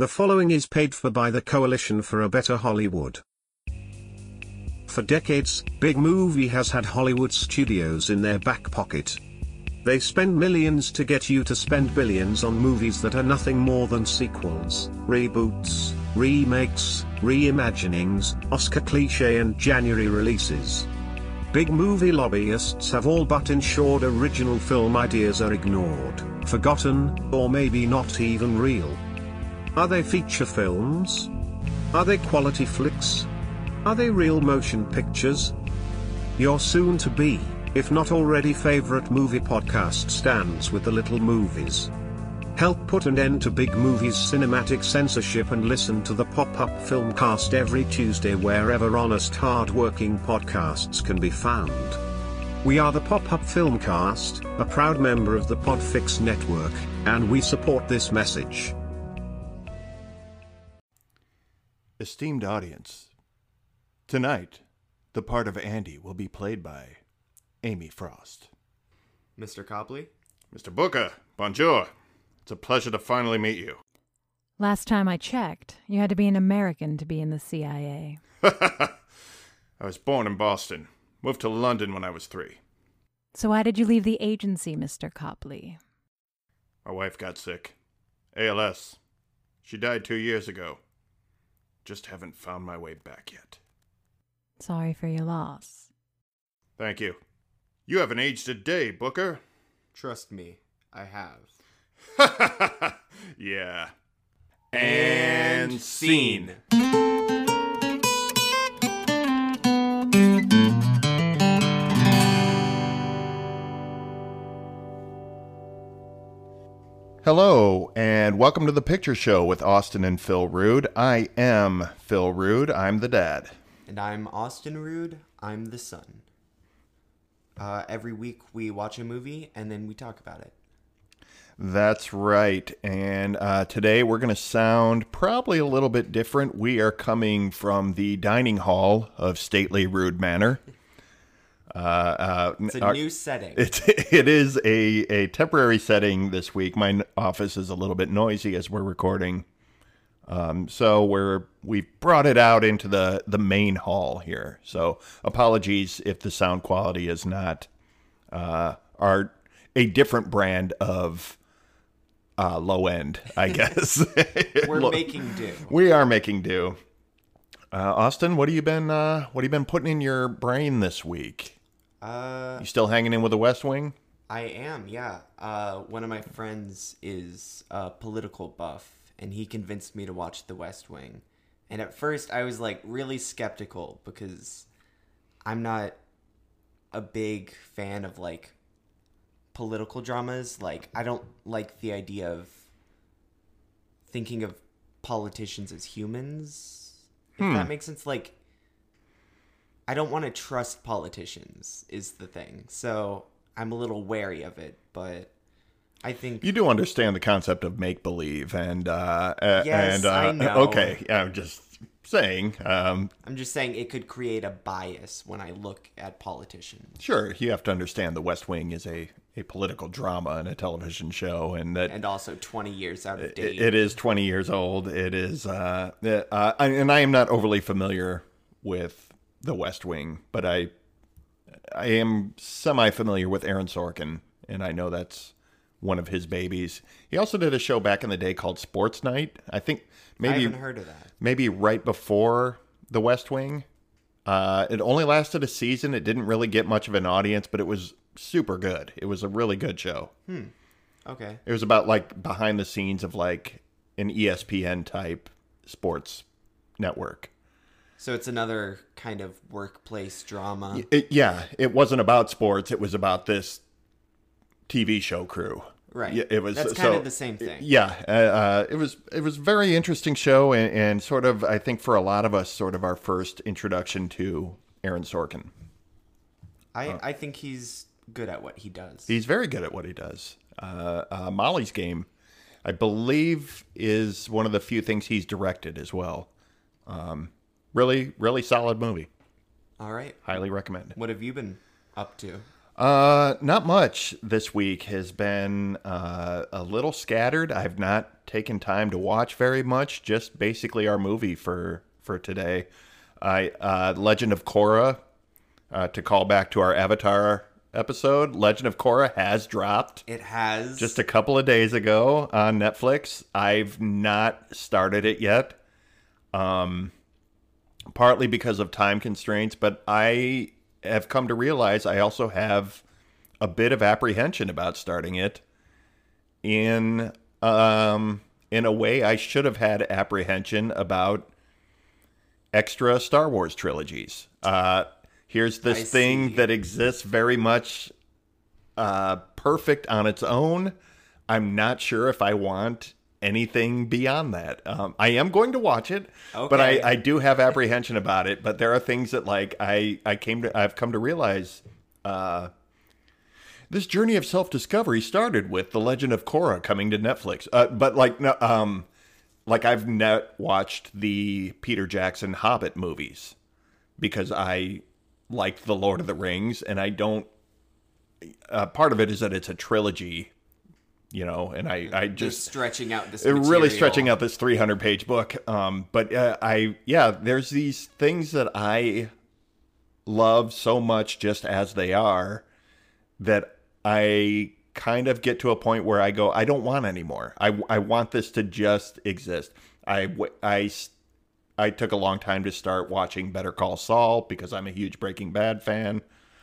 The following is paid for by the Coalition for a Better Hollywood. For decades, Big Movie has had Hollywood studios in their back pocket. They spend millions to get you to spend billions on movies that are nothing more than sequels, reboots, remakes, reimaginings, Oscar cliche and January releases. Big movie lobbyists have all but ensured original film ideas are ignored, forgotten, or maybe not even real. Are they feature films? Are they quality flicks? Are they real motion pictures? Your soon to be, if not already favorite movie podcast stands with the little movies. Help put an end to big movies cinematic censorship and listen to the pop-up filmcast every Tuesday wherever honest hard-working podcasts can be found. We are the Pop-Up Filmcast, a proud member of the Podfix network, and we support this message. Esteemed audience, tonight, the part of Andy will be played by Amy Frost. Mr. Copley? Mr. Booker, bonjour. It's a pleasure to finally meet you. Last time I checked, you had to be an American to be in the CIA. I was born in Boston, moved to London when I was three. So why did you leave the agency, Mr. Copley? My wife got sick. ALS. She died two years ago. Just haven't found my way back yet. Sorry for your loss. Thank you. You haven't aged a day, Booker. Trust me, I have. yeah. And scene. Hello, and welcome to the Picture Show with Austin and Phil Rude. I am Phil Rude. I'm the dad. And I'm Austin Rude. I'm the son. Uh, every week we watch a movie and then we talk about it. That's right. And uh, today we're going to sound probably a little bit different. We are coming from the dining hall of stately Rude Manor. Uh, uh, It's a our- new setting. It, it is a, a temporary setting this week. My office is a little bit noisy as we're recording. Um, so we're we brought it out into the, the main hall here. So apologies if the sound quality is not uh, our a different brand of uh, low end, I guess. We're Look, making do. we are making do. Uh, Austin, what have you been uh, what have you been putting in your brain this week? Uh, You still hanging in with the West Wing? I am, yeah. Uh, one of my friends is a political buff, and he convinced me to watch The West Wing. And at first, I was like really skeptical because I'm not a big fan of like political dramas. Like, I don't like the idea of thinking of politicians as humans. If that makes sense. Like, I don't want to trust politicians, is the thing. So I'm a little wary of it, but I think. You do understand the concept of make believe, and uh, Yes, and uh, I know. okay, I'm just saying. Um, I'm just saying it could create a bias when I look at politicians. sure, you have to understand the West Wing is a, a political drama and a television show, and that And also 20 years out of date. it, it is 20 years old. It is, uh, uh, and I am not overly familiar with the West Wing, but I I am semi familiar with Aaron Sorkin, and I know that's one of his babies. He also did a show back in the day called Sports Night. I think I maybe haven't heard of that. maybe right before the West Wing. Uh, it only lasted a season. It didn't really get much of an audience, but it was super good. It was a really good show. Okay. It was about like behind the scenes of like an ESPN type sports network. So it's another kind of workplace drama. It, yeah, it wasn't about sports. It was about this TV show crew. Right. Yeah, it was. That's kind so- of the same thing. Yeah, uh, uh, it was. It was a very interesting show, and, and sort of, I think, for a lot of us, sort of our first introduction to Aaron Sorkin. I, I think he's good at what he does. He's very good at what he does. Uh, uh, Molly's Game, I believe, is one of the few things he's directed as well. Um, really, really solid movie. All right. Highly recommend. What have you been up to? Uh, not much this week has been uh, a little scattered. I've not taken time to watch very much. Just basically our movie for for today. I uh, Legend of Korra. Uh, to call back to our Avatar episode, Legend of Korra has dropped It has just a couple of days ago on Netflix. I've not started it yet. Um partly because of time constraints, but I have come to realize I also have a bit of apprehension about starting it in um in a way I should have had apprehension about extra Star Wars trilogies. Uh here's this I thing see. that exists very much uh, perfect on its own. I'm not sure if I want anything beyond that. Um, I am going to watch it, but I, I do have apprehension about it. But there are things that like I I came to I've come to realize. Uh, this journey of self discovery started with the Legend of Korra coming to Netflix. Uh, but like no, um, like I've not watched the Peter Jackson Hobbit movies because I liked the Lord of the Rings, and I don't. Uh, part of it is that it's a trilogy, you know, and I I just just stretching out this. it really stretching out this 300 page book. Um, but uh, I yeah, there's these things that I love so much just as they are that I kind of get to a point where I go, I don't want anymore. I, I want this to just exist. I, I, I took a long time to start watching Better Call Saul because I'm a huge Breaking Bad fan.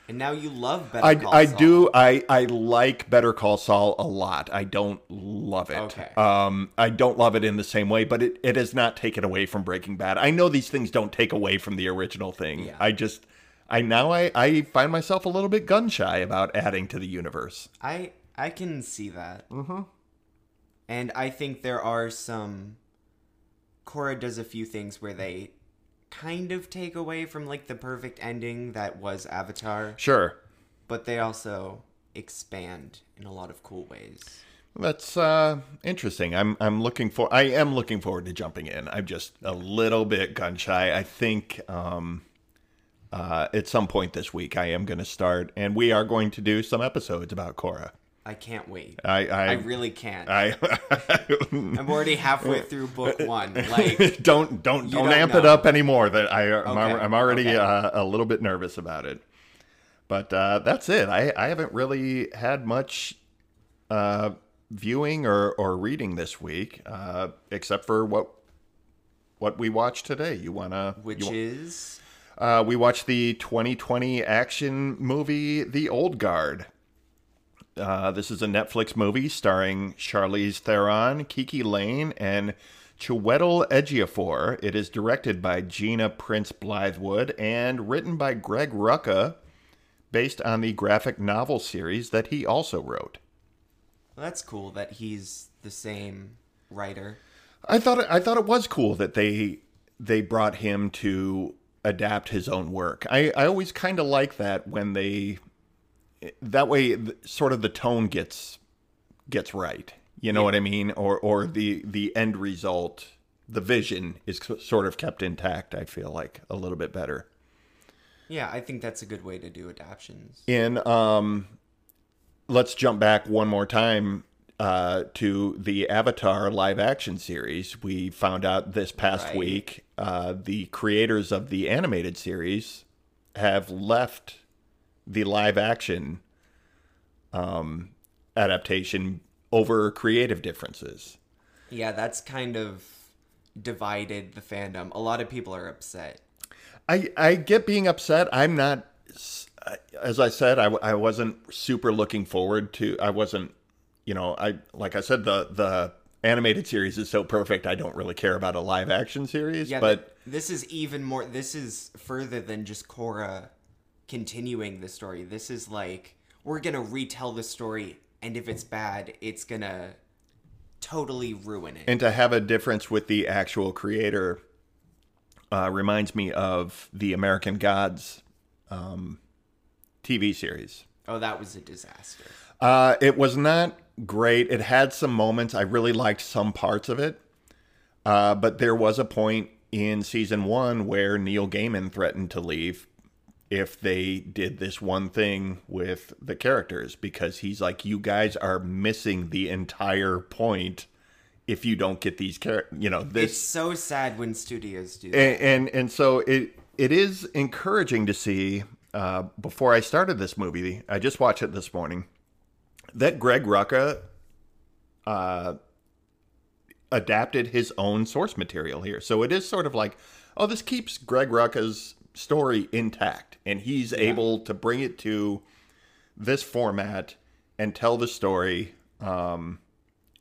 And now you love Better I, Call I Saul. do I, I like Better Call Saul a lot. I don't love it. Okay. Um, I don't love it in the same way, but it, it has not taken away from Breaking Bad. I know these things don't take away from the original thing. Yeah. I just I now I, I find myself a little bit gun shy about adding to the universe. I I can see that. Mm-hmm. And I think there are some. Korra does a few things where they kind of take away from like the perfect ending that was Avatar, Sure. but they also expand in a lot of cool ways. That's uh, interesting. I'm I'm looking for I am looking forward to jumping in. I'm just a little bit gun shy. I think um, uh, at some point this week I am going to start, and we are going to do some episodes about Korra. I can't wait. I I, I really can't. I I'm already halfway through book one. Like, don't don't don't don't amp it up anymore. That I I'm, Okay, I'm already okay. uh, a little bit nervous about it. But uh, that's it. I I haven't really had much uh, viewing or or reading this week, uh, except for what what we watched today. You wanna which you, is uh, we watched the 2020 action movie The Old Guard. Uh, this is a Netflix movie starring Charlize Theron, KiKi Layne, and Chiwetel Ejiofor. It is directed by Gina Prince Bythewood and written by Greg Rucka, based on the graphic novel series that he also wrote. well, that's cool that he's the same writer. I thought it, I thought it was cool that they they brought him to adapt his own work. I, I always kind of like that when they that way sort of the tone gets gets right. You know what I mean? Or or the the end result, the vision is sort of kept intact. I feel like a little bit better. Yeah, I think that's a good way to do adaptions. in um let's jump back one more time uh to the avatar live action series we found out this past Right. week uh the creators of the animated series have left the live action um adaptation over creative differences Yeah, that's kind of divided the fandom. A lot of people are upset. I I get being upset. I'm not, as I said, I, I wasn't super looking forward to. I wasn't, you know, I like I said the the animated series is so perfect. I don't really care about a live action series. Yeah, but this is even more. This is further than just Korra continuing the story. This is like we're gonna retell the story, and if it's bad, it's gonna totally ruin it. and to have a difference with the actual creator uh, reminds me of the American Gods um, TV series. oh, that was a disaster. Uh, it was not great. It had some moments. I really liked some parts of it. Uh, but there was a point in season one where Neil Gaiman threatened to leave if they did this one thing with the characters because he's like you guys are missing the entire point if you don't get these characters you know this It's so sad when studios do that. and, and and so it it is encouraging to see. Uh, before I started this movie, I just watched it this morning. That Greg Rucka uh, adapted his own source material here, so it is sort of like, oh, this keeps Greg Rucka's story intact, and he's able to bring it to this format and tell the story. Um,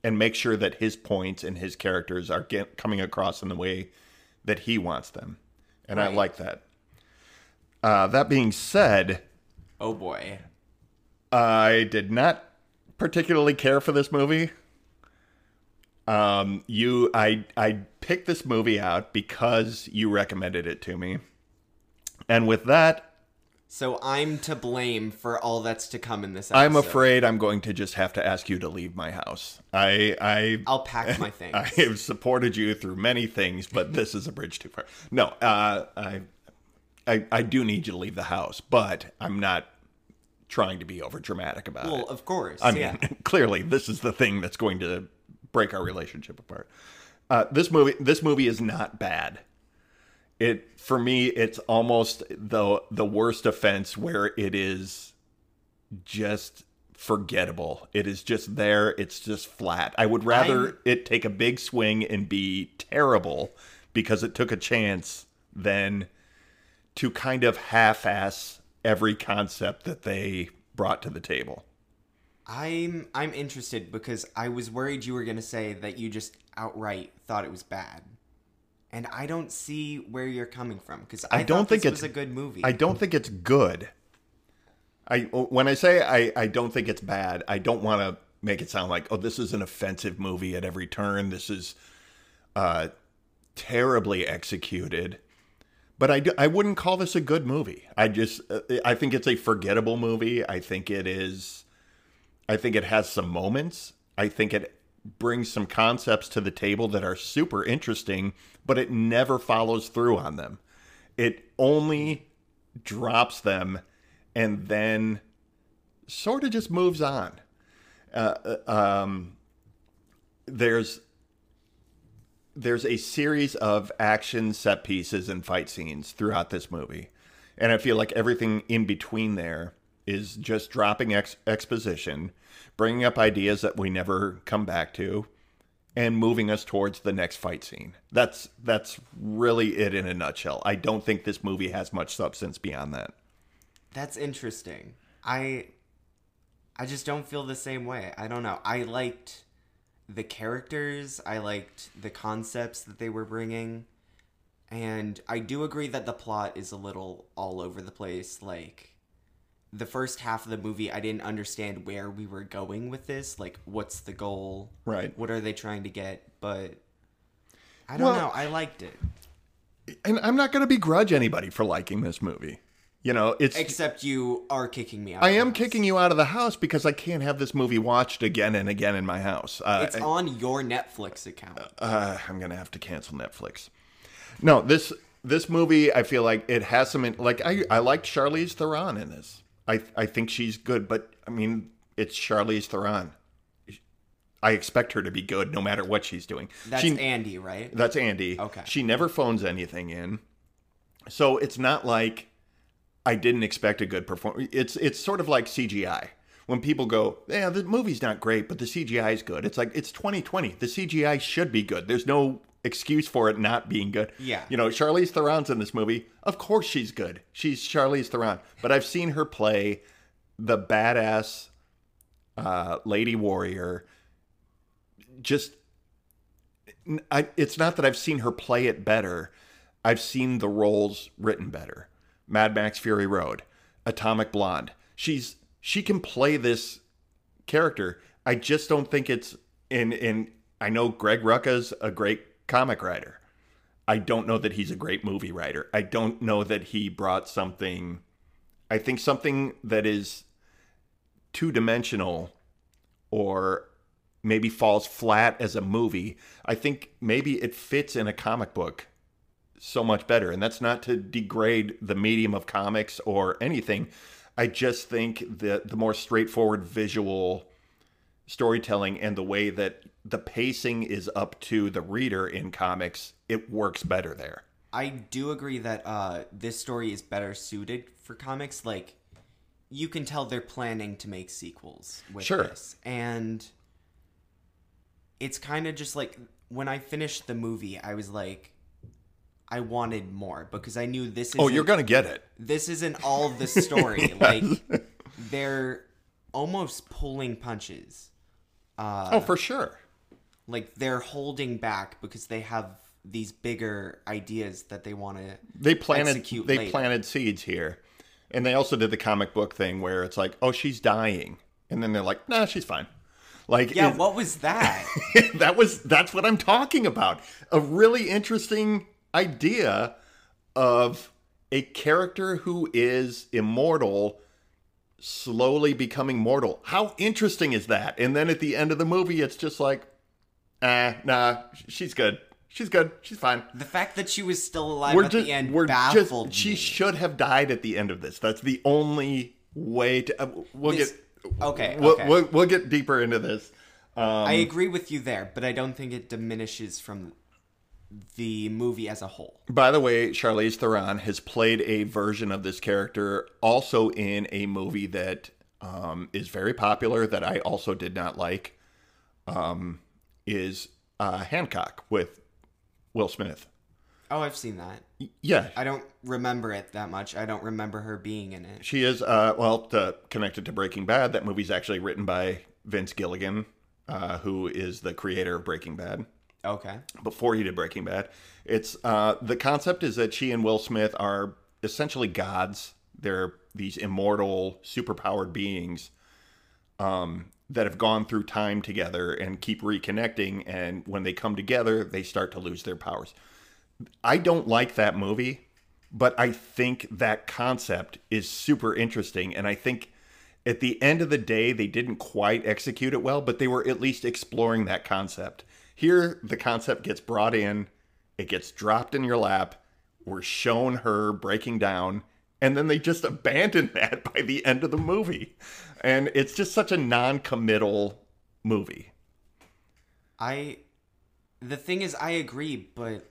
and make sure that his points and his characters are get, coming across in the way that he wants them. And I like that. Uh, that being said, oh boy. I did not particularly care for this movie. Um, you, I, I picked this movie out because you recommended it to me, and with that, So I'm to blame for all that's to come in this episode. I'm afraid I'm going to just have to ask you to leave my house. I, I, I'll pack my things. I have supported you through many things, but this is a bridge too far. No, uh, I, I, I do need you to leave the house, but I'm not trying to be over dramatic about well, it. Well, of course. I mean, yeah. clearly, this is the thing that's going to break our relationship apart. Uh, this movie, this movie is not bad. It for me, it's almost the the worst offense where it is just forgettable. It is just there. It's just flat. I would rather I'm- it take a big swing and be terrible because it took a chance than to kind of half-ass every concept that they brought to the table. I'm I'm interested because I was worried you were gonna say that you just outright thought it was bad, and I don't see where you're coming from because I, I don't think this it's a good movie. I don't think it's good. I when I say I, I don't think it's bad, I don't want to make it sound like oh this is an offensive movie at every turn. This is uh, terribly executed. But I, do, I wouldn't call this a good movie. I just uh, I think it's a forgettable movie. I think it is. I think it has some moments. I think it brings some concepts to the table that are super interesting, but it never follows through on them. It only drops them and then sort of just moves on. Uh, uh, um, there's there's a series of action set pieces and fight scenes throughout this movie, and I feel like everything in between there is just dropping ex- exposition, bringing up ideas that we never come back to, and moving us towards the next fight scene. That's that's really it in a nutshell. I don't think this movie has much substance beyond that. That's interesting. I I just don't feel the same way. I don't know. I liked the characters. I liked the concepts that they were bringing. And I do agree that the plot is a little all over the place. Like the first half of the movie, I didn't understand where we were going with this. Like, what's the goal? Right. What are they trying to get? But I don't Well- know. I liked it. And I'm not going to begrudge anybody for liking this movie. You know, it's Except you are kicking me out. I of am house. kicking you out of the house because I can't have this movie watched again and again in my house. Uh, It's on your Netflix account. uh, I'm gonna have to cancel Netflix. No, this this movie, I feel like it has some like I I liked Charlize Theron in this. I I think she's good, but I mean it's Charlize Theron. I expect her to be good no matter what she's doing. That's She- Andy, right? that's Andy. Okay. She never phones anything in. So it's not like I didn't expect a good performance. It's it's sort of like CGI. When people go, yeah, the movie's not great, but the CGI is good. It's like it's 2020. The CGI should be good. There's no excuse for it not being good. Yeah. You know, Charlize Theron's in this movie. Of course she's good. She's Charlize Theron. But I've seen her play the badass uh, lady warrior. Just I, it's not that I've seen her play it better. I've seen the roles written better. Mad Max Fury Road, Atomic Blonde. She's she can play this character. I just don't think it's in in I know Greg Rucka's a great comic writer. I don't know that he's a great movie writer. I don't know that he brought something I think something that is two-dimensional or maybe falls flat as a movie. I think maybe it fits in a comic book so much better. And that's not to degrade the medium of comics or anything. I just think that the more straightforward visual storytelling and the way that the pacing is up to the reader in comics, it works better there. I do agree that uh, this story is better suited for comics. Like, you can tell they're planning to make sequels with Sure. this, and it's kind of just like when I finished the movie, I was like, I wanted more because I knew this. Isn't, Oh, you're going to get it. This isn't all the story. Like, they're almost pulling punches. Uh, oh, for sure. Like they're holding back because they have these bigger ideas that they want to They planted execute they later. planted seeds here. And they also did the comic book thing where it's like, "Oh, she's dying." And then they're like, "Nah, she's fine." Like yeah it- what was that that was that's what I'm talking about. A really interesting idea of a character who is immortal slowly becoming mortal. How interesting is that? And then at the end of the movie it's just like ah, nah, she's good. She's good. She's fine. the fact that she was still alive We're at just the end we're baffled just she me. should have died at the end of this. That's the only way to uh, we'll This- get okay, We'll, okay. we'll we'll get deeper into this. i agree with you there but i don't think it diminishes from the movie as a whole By the way, Charlize Theron has played a version of this character also in a movie that um, is very popular that I also did not like. Um, is uh, Hancock with Will Smith? oh i've seen that Yeah, i don't remember it that much i don't remember her being in it she is. Uh, well, to, connected to Breaking Bad. That movie's actually written by Vince Gilligan, uh, who is the creator of Breaking Bad. okay before he did Breaking Bad. It's uh, the concept is that she and Will Smith are essentially gods. They're these immortal, superpowered beings um, that have gone through time together and keep reconnecting. And when they come together, they start to lose their powers. I don't like that movie, but I think that concept is super interesting. And I think at the end of the day, they didn't quite execute it well, but they were at least exploring that concept. Here, the concept gets brought in, it gets dropped in your lap, we're shown her breaking down, and then they just abandon that by the end of the movie. And it's just such a non committal movie. i the thing is i agree but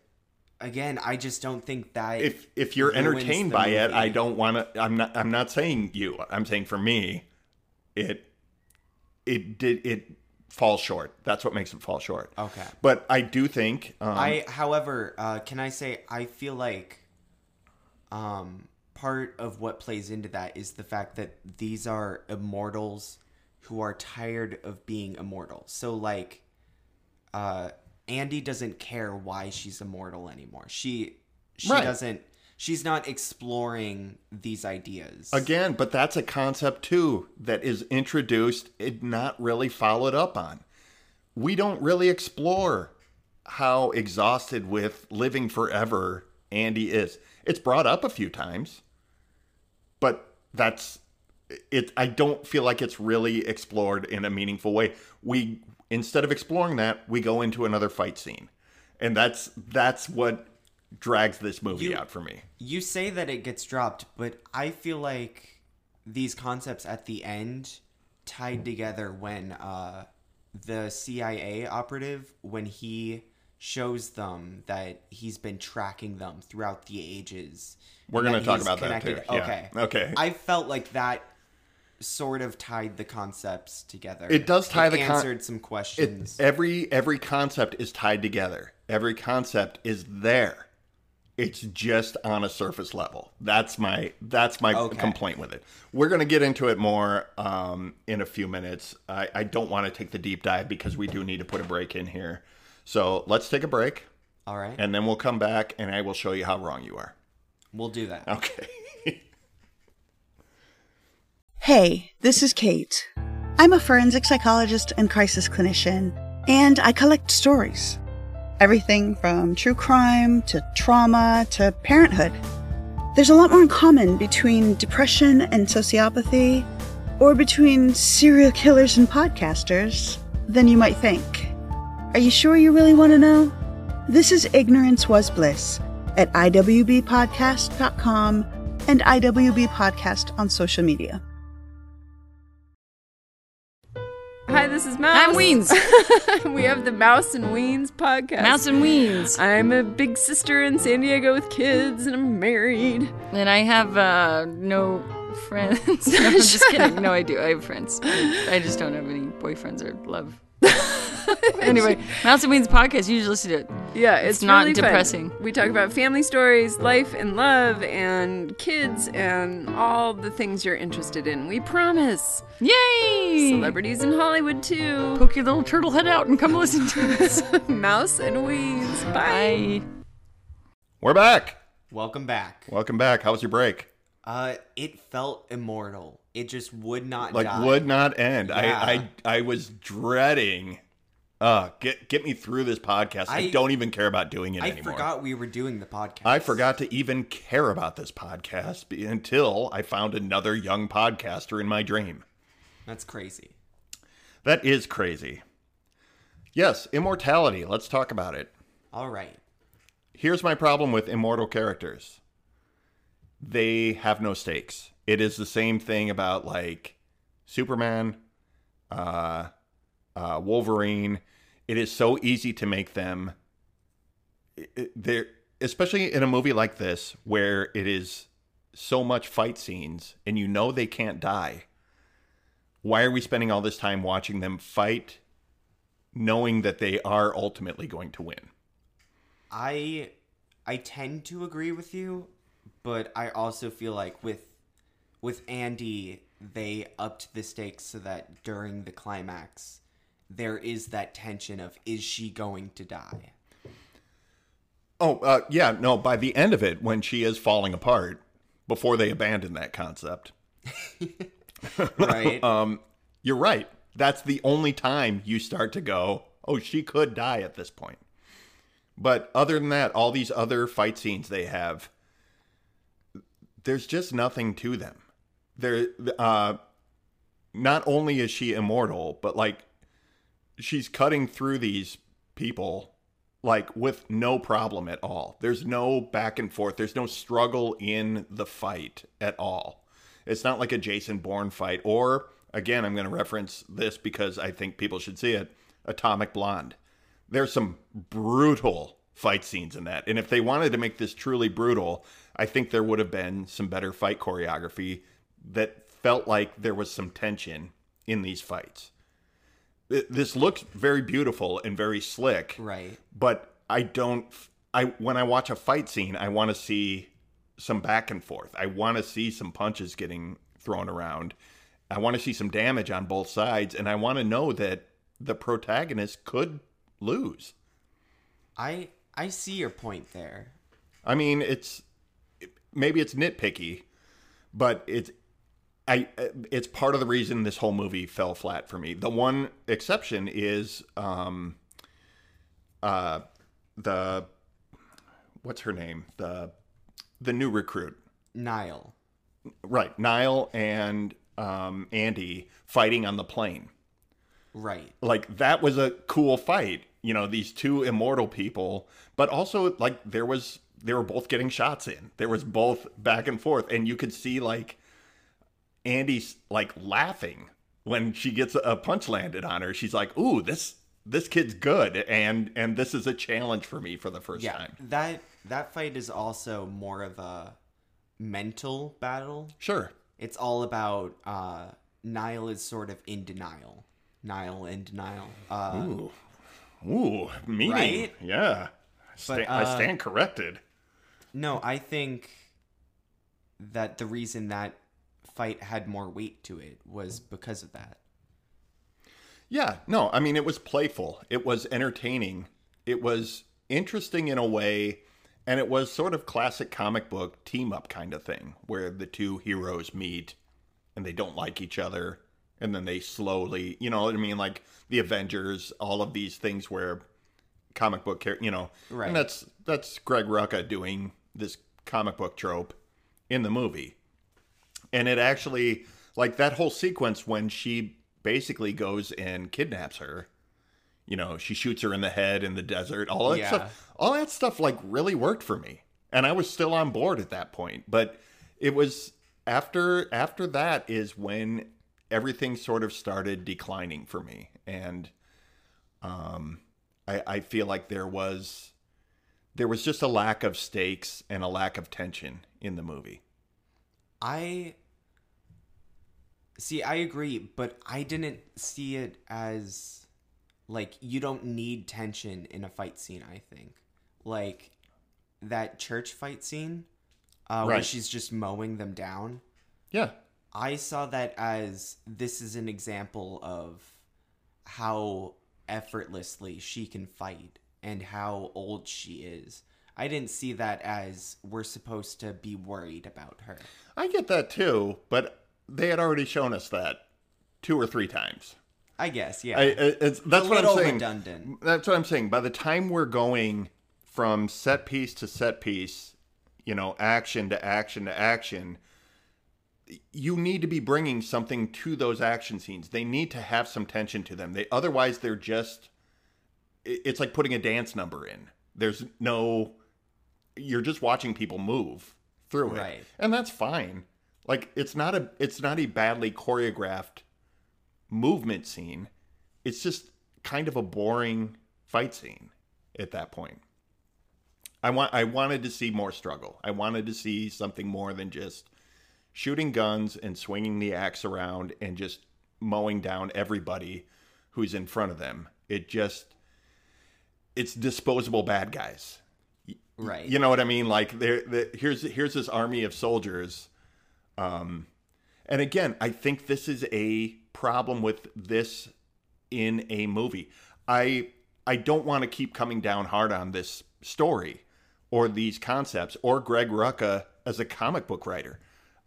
again i just don't think that if if you're entertained by it, I don't want to. I'm not. I'm not saying you. I'm saying for me, it it did it falls short. That's what makes it fall short. Okay. But I do think um, I, however, uh, can I say I feel like um, part of what plays into that is the fact that these are immortals who are tired of being immortal. So like, uh, Andy doesn't care why she's immortal anymore. She she Right. doesn't. She's not exploring these ideas. again, but that's a concept too that is introduced and not really followed up on. We don't really explore how exhausted with living forever Andy is. It's brought up a few times, but that's it. I don't feel like it's really explored in a meaningful way. We instead of exploring that, we go into another fight scene, and that's that's what drags this movie You- out for me. you say that it gets dropped, but I feel like these concepts at the end tied together when uh, the CIA operative, when he shows them that he's been tracking them throughout the ages. We're gonna talk he's about that too. Yeah. Okay. Okay. I felt like that sort of tied the concepts together. It does tie the con- answered some it, questions. every every concept is tied together. Every concept is there. It's just on a surface level. That's my that's my Okay. complaint with it. We're gonna get into it more um, in a few minutes. I, I don't want to take the deep dive because we do need to put a break in here. So let's take a break, All right, and then we'll come back, and I will show you how wrong you are. we'll do that. Okay. Hey, this is Kate. I'm a forensic psychologist and crisis clinician, and I collect stories. Everything from true crime to trauma to parenthood. There's a lot more in common between depression and sociopathy, or between serial killers and podcasters, than you might think. Are you sure you really want to know? This is Ignorance Was Bliss, at iwbpodcast.com and IWB Podcast on social media. Hi, this is Mouse. I'm Weens. we have the Mouse and Weens podcast. Mouse and Weens. I'm a big sister in San Diego with kids, and I'm married. And I have uh, no friends. no, I'm just kidding. No, I do. I have friends. I just don't have any boyfriends or love. anyway, Mouse and Weens podcast. You should listen to it. Yeah, it's, not really fun. depressing. We talk about family stories, life and love, and kids, and all the things you're interested in. We promise. Yay! Celebrities in Hollywood too. Poke your little turtle head out and come listen to us. Mouse and Weens. Bye. Bye. We're back. Welcome back. Welcome back. How was your break? Uh, it felt immortal. It just would not end. Like die. would not end. Yeah. I, I I was dreading. Uh, get get me through this podcast. I, I- don't even care about doing it I anymore. I forgot we were doing the podcast. I forgot to even care about this podcast until I found another young podcaster in my dream. That's crazy. That is crazy. Yes, immortality. Let's talk about it. All right. Here's my problem with immortal characters they have no stakes. It is the same thing about like Superman, uh, uh, Wolverine. It is so easy to make them. it- especially in a movie like this where it is so much fight scenes and you know they can't die. Why are we spending all this time watching them fight, knowing that they are ultimately going to win? I I tend to agree with you, but I also feel like with with Andy, they upped the stakes so that during the climax, there is that tension of is she going to die? Oh, uh, yeah, no, by the end of it, when she is falling apart, before they abandon that concept, Right? um, you're right. That's the only time you start to go, oh, she could die at this point. But other than that, all these other fight scenes they have, there's just nothing to them. There, uh, not only is she immortal, but like she's cutting through these people like with no problem at all. There's no back and forth. There's no struggle in the fight at all. It's not like a Jason Bourne fight or again, I'm going to reference this because I think people should see it, Atomic Blonde. There's some brutal fight scenes in that. And if they wanted to make this truly brutal, I think there would have been some better fight choreography that felt like there was some tension in these fights. Th- This looks very beautiful and very slick right. but I don't I when I watch a fight scene, I want to see some back and forth. I want to see some punches getting thrown around. I want to see some damage on both sides and I want to know that the protagonist could lose. I I see your point there. I mean, it's maybe it's nitpicky, but it's I it's part of the reason this whole movie fell flat for me. The one exception is um uh the what's her name? The the new recruit. Nile. Right, Nile and um Andy fighting on the plane. Right. like that was a cool fight you know these two immortal people but also like there was they were both getting shots in there was both back and forth and you could see like andy's like laughing when she gets a punch landed on her she's like ooh this this kid's good and and this is a challenge for me for the first Yeah. time That that fight is also more of a mental battle. sure It's all about uh Nile is sort of in denial. Nile in denial. Uh ooh ooh meaning Right? yeah But, Sta- i uh, stand corrected No, I think that the reason that fight had more weight to it was because of that. Yeah, no, I mean, it was playful. It was entertaining. It was interesting in a way, and it was sort of classic comic book team up kind of thing where the two heroes meet and they don't like each other. And then they slowly, you know what I mean? Like the Avengers, all of these things where comic book, you know, Right. and that's that's Greg Rucka doing this comic book trope in the movie and it actually like that whole sequence when she basically goes and kidnaps her you know she shoots her in the head in the desert all that Yeah. stuff all that stuff like really worked for me and I was still on board at that point. But it was after after that is when everything sort of started declining for me, and um, I, I feel like there was there was just a lack of stakes and a lack of tension in the movie. I see. I agree, but I didn't see it as like you don't need tension in a fight scene. I think like that church fight scene uh, where she's just mowing them down. Yeah, I saw that as this is an example of how effortlessly she can fight and how old she is. I didn't see that as we're supposed to be worried about her. I get that too, but they had already shown us that two or three times. I guess, yeah. I, it's, that's what I'm saying. redundant. That's what I'm saying. By the time we're going from set piece to set piece, you know, action to action to action, you need to be bringing something to those action scenes. They need to have some tension to them. They otherwise they're just. It's like putting a dance number in. There's no you're just watching people move through it. Right. And that's fine. Like it's not a it's not a badly choreographed movement scene. It's just kind of a boring fight scene at that point. I want I wanted to see more struggle. I wanted to see something more than just shooting guns and swinging the axe around and just mowing down everybody who's in front of them. It just it's disposable bad guys. Right. You know what I mean? Like there, here's here's this army of soldiers. Um, and again, I think this is a problem with this in a movie. I I don't want to keep coming down hard on this story or these concepts or Greg Rucka as a comic book writer.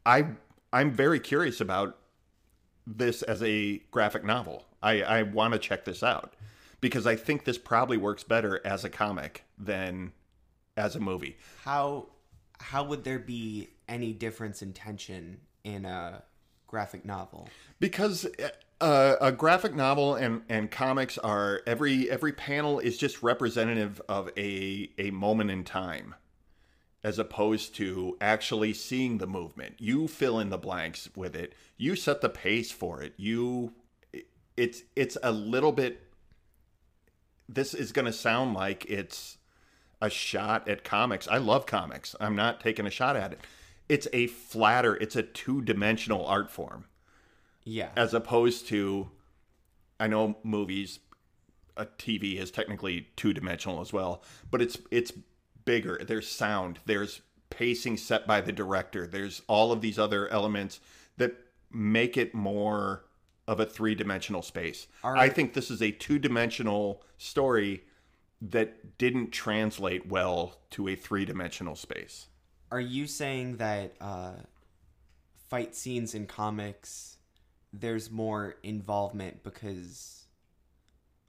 I I'm very curious about this as a graphic novel. I, I want to check this out because I think this probably works better as a comic than as a movie. How how would there be any difference in tension in a graphic novel? because uh, a graphic novel and, and comics are every every panel is just representative of a a moment in time as opposed to actually seeing the movement. You fill in the blanks with it. You set the pace for it. You it's it's a little bit this is going to sound like it's a shot at comics. I love comics. I'm not taking a shot at it it's a flatter it's a two-dimensional art form Yeah. as opposed to I know movies a TV is technically two dimensional as well, but it's it's bigger. There's sound, there's pacing set by the director, there's all of these other elements that make it more of a three dimensional space. Are- I think this is a two dimensional story that didn't translate well to a three dimensional space. Are you saying that uh, fight scenes in comics, there's more involvement because,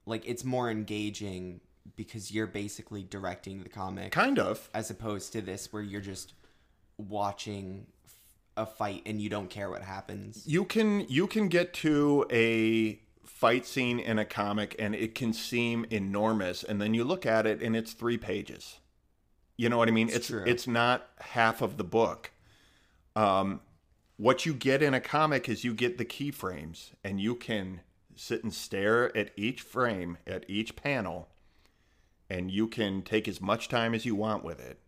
like, it's more engaging because you're basically directing the comic, Kind of. as opposed to this where you're just watching a fight and you don't care what happens. you can you can get to a fight scene in a comic and it can seem enormous and then you look at it and it's 3 pages. You know what I mean? It's true. it's not half of the book. Um what you get in a comic is you get the keyframes and you can sit and stare at each frame, at each panel and you can take as much time as you want with it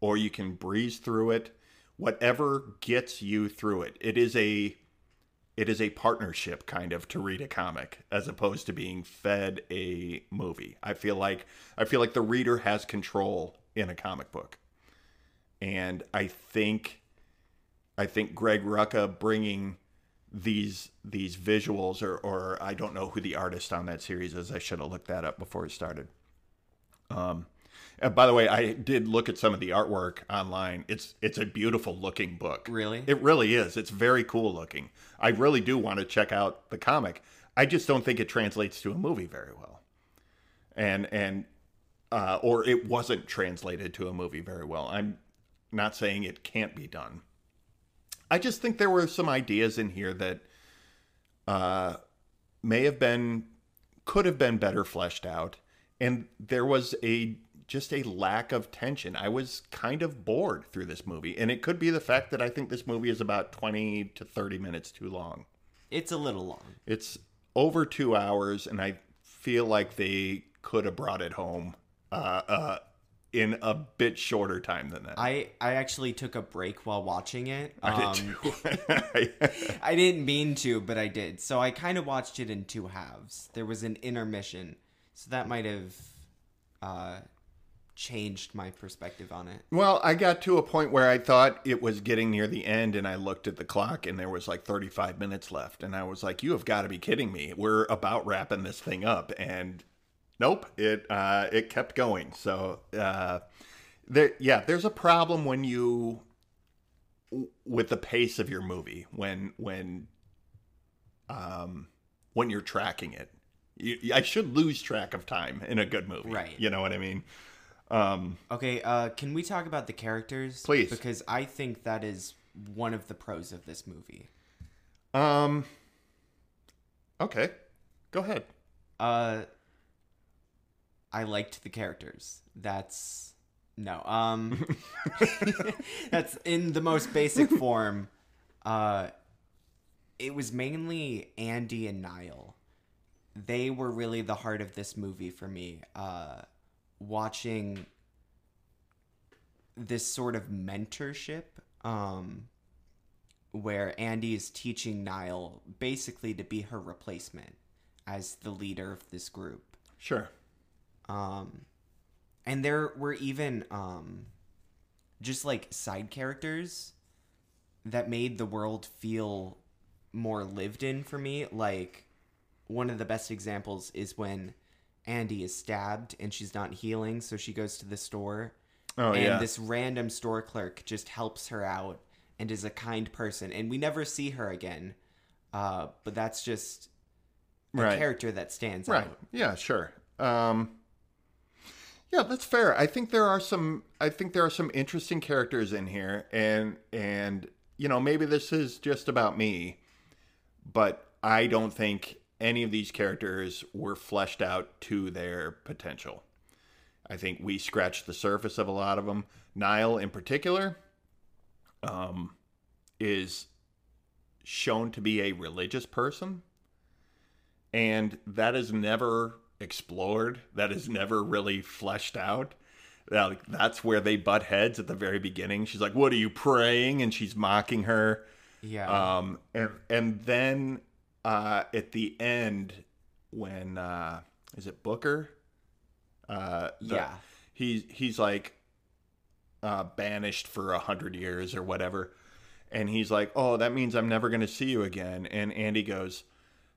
or you can breeze through it whatever gets you through it it is a it is a partnership kind of to read a comic as opposed to being fed a movie i feel like i feel like the reader has control in a comic book and i think i think greg rucka bringing these these visuals or or i don't know who the artist on that series is i should have looked that up before it started um, and by the way, I did look at some of the artwork online. It's it's a beautiful looking book. Really? It really is. It's very cool looking. I really do want to check out the comic. I just don't think it translates to a movie very well. And and uh, or it wasn't translated to a movie very well. I'm not saying it can't be done. I just think there were some ideas in here that uh, may have been could have been better fleshed out and there was a just a lack of tension. I was kind of bored through this movie, and it could be the fact that I think this movie is about 20 to 30 minutes too long. It's a little long. It's over two hours, and I feel like they could have brought it home uh, uh, in a bit shorter time than that. I I actually took a break while watching it. I Um, did too. I didn't mean to, but I did. So I kind of watched it in two halves. There was an intermission, so that might have uh, changed my perspective on it. Well, I got to a point where I thought it was getting near the end, and I looked at the clock, and there was like 35 minutes left, and I was like, "You have got to be kidding me! We're about wrapping this thing up." And nope, it uh, it kept going. So, uh, there, yeah, there's a problem when you with the pace of your movie when when um when you're tracking it. You, I should lose track of time in a good movie, Right. You know what I mean? Okay, uh, can we talk about the characters? Please. Because I think that is one of the pros of this movie. Um. Okay, go ahead. Uh, I liked the characters. That's no. Um, that's in the most basic form. Uh, it was mainly Andy and Nile. They were really the heart of this movie for me. Uh, watching this sort of mentorship, um, where Andy is teaching Nile basically to be her replacement as the leader of this group. Sure. Um, and there were even um, just like side characters that made the world feel more lived in for me. Like one of the best examples is when Andy is stabbed and she's not healing, so she goes to the store. Oh, and yeah. this random store clerk just helps her out and is a kind person, and we never see her again. Uh, but that's just a Right. character that stands Right. out. Yeah. Sure. Um. Yeah, that's fair. I think there are some. I think there are some interesting characters in here, and and you know maybe this is just about me, but I don't think any of these characters were fleshed out to their potential. I think we scratched the surface of a lot of them. Nile, in particular, um, is shown to be a religious person, and that is never explored. That is never really fleshed out. Now, Like, that's where they butt heads at the very beginning. She's like, "What are you praying?" and she's mocking her. Yeah. Um, and and then uh, at the end, when uh, is it Booker? Uh, the- Yeah. He's he's like uh, banished for a hundred years or whatever, and he's like, "Oh, that means I'm never going to see you again." And Andy goes,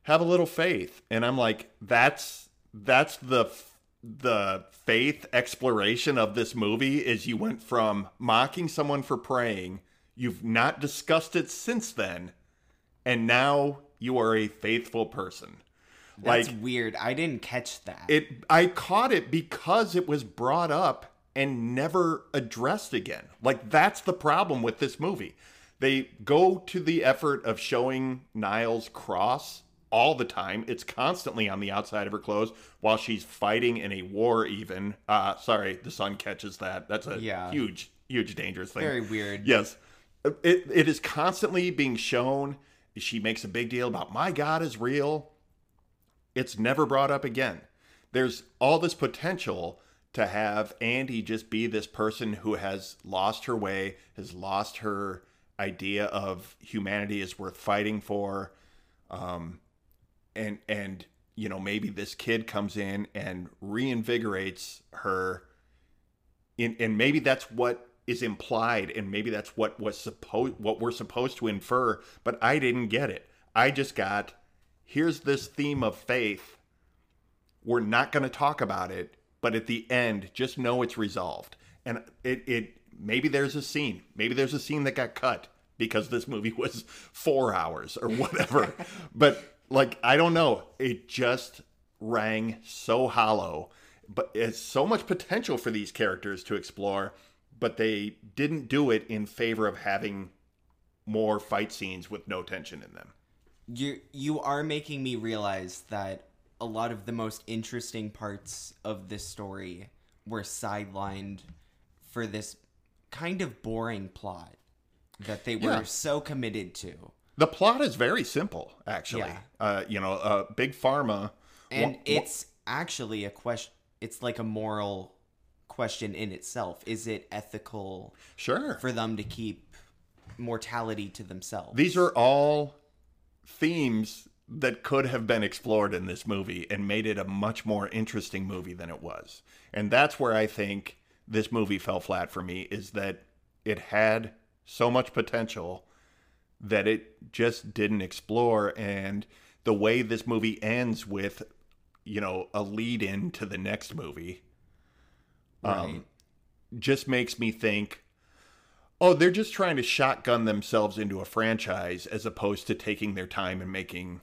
"Have a little faith," and I'm like, "That's that's the." f- the faith exploration of this movie is you went from mocking someone for praying you've not discussed it since then and now you are a faithful person That's like weird. I didn't catch that. it i caught it because it was brought up and never addressed again like that's the problem with this movie they go to the effort of showing Nile's cross all the time it's constantly on the outside of her clothes while she's fighting in a war even uh sorry the sun catches that that's a Yeah. huge huge dangerous thing Very weird. Yes. It, it is constantly being shown. She makes a big deal about my God is real. It's never brought up again. There's all this potential to have Andy just be this person who has lost her way, has lost her idea of humanity is worth fighting for. Um, and, and, you know, maybe this kid comes in and reinvigorates her in, and maybe that's what is implied and maybe that's what was supposed what we're supposed to infer but i didn't get it. I just got here's this theme of faith. We're not going to talk about it but at the end just know it's resolved. And it it maybe there's a scene. Maybe there's a scene that got cut because this movie was 4 hours or whatever. But like i don't know it just rang so hollow but it's so much potential for these characters to explore but they didn't do it in favor of having more fight scenes with no tension in them you you are making me realize that a lot of the most interesting parts of this story were sidelined for this kind of boring plot that they were Yeah. so committed to. The plot is very simple, actually. Yeah. Uh, you know, uh, big pharma, And wa- it's actually a question it's like a moral question in itself. Is it ethical sure. for them to keep mortality to themselves? These are all themes that could have been explored in this movie and made it a much more interesting movie than it was. And that's where I think this movie fell flat for me is that it had so much potential that it just didn't explore and the way this movie ends with you know a lead in to the next movie um, right. just makes me think, oh, they're just trying to shotgun themselves into a franchise as opposed to taking their time and making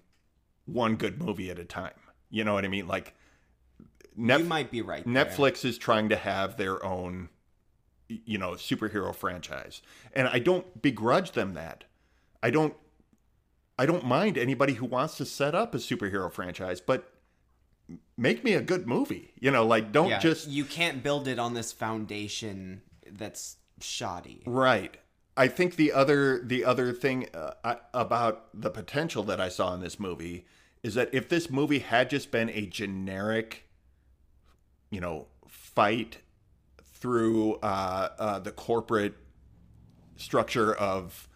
one good movie at a time. You know what I mean? Like you might be right. there. Netflix is trying to have their own, you know, superhero franchise, and I don't begrudge them that. I don't. I don't mind anybody who wants to set up a superhero franchise, but make me a good movie. You know, like don't Yeah, just you can't build it on this foundation that's shoddy. Right. I think the other the other thing uh, I, about the potential that I saw in this movie is that if this movie had just been a generic, you know, fight through uh, uh, the corporate structure of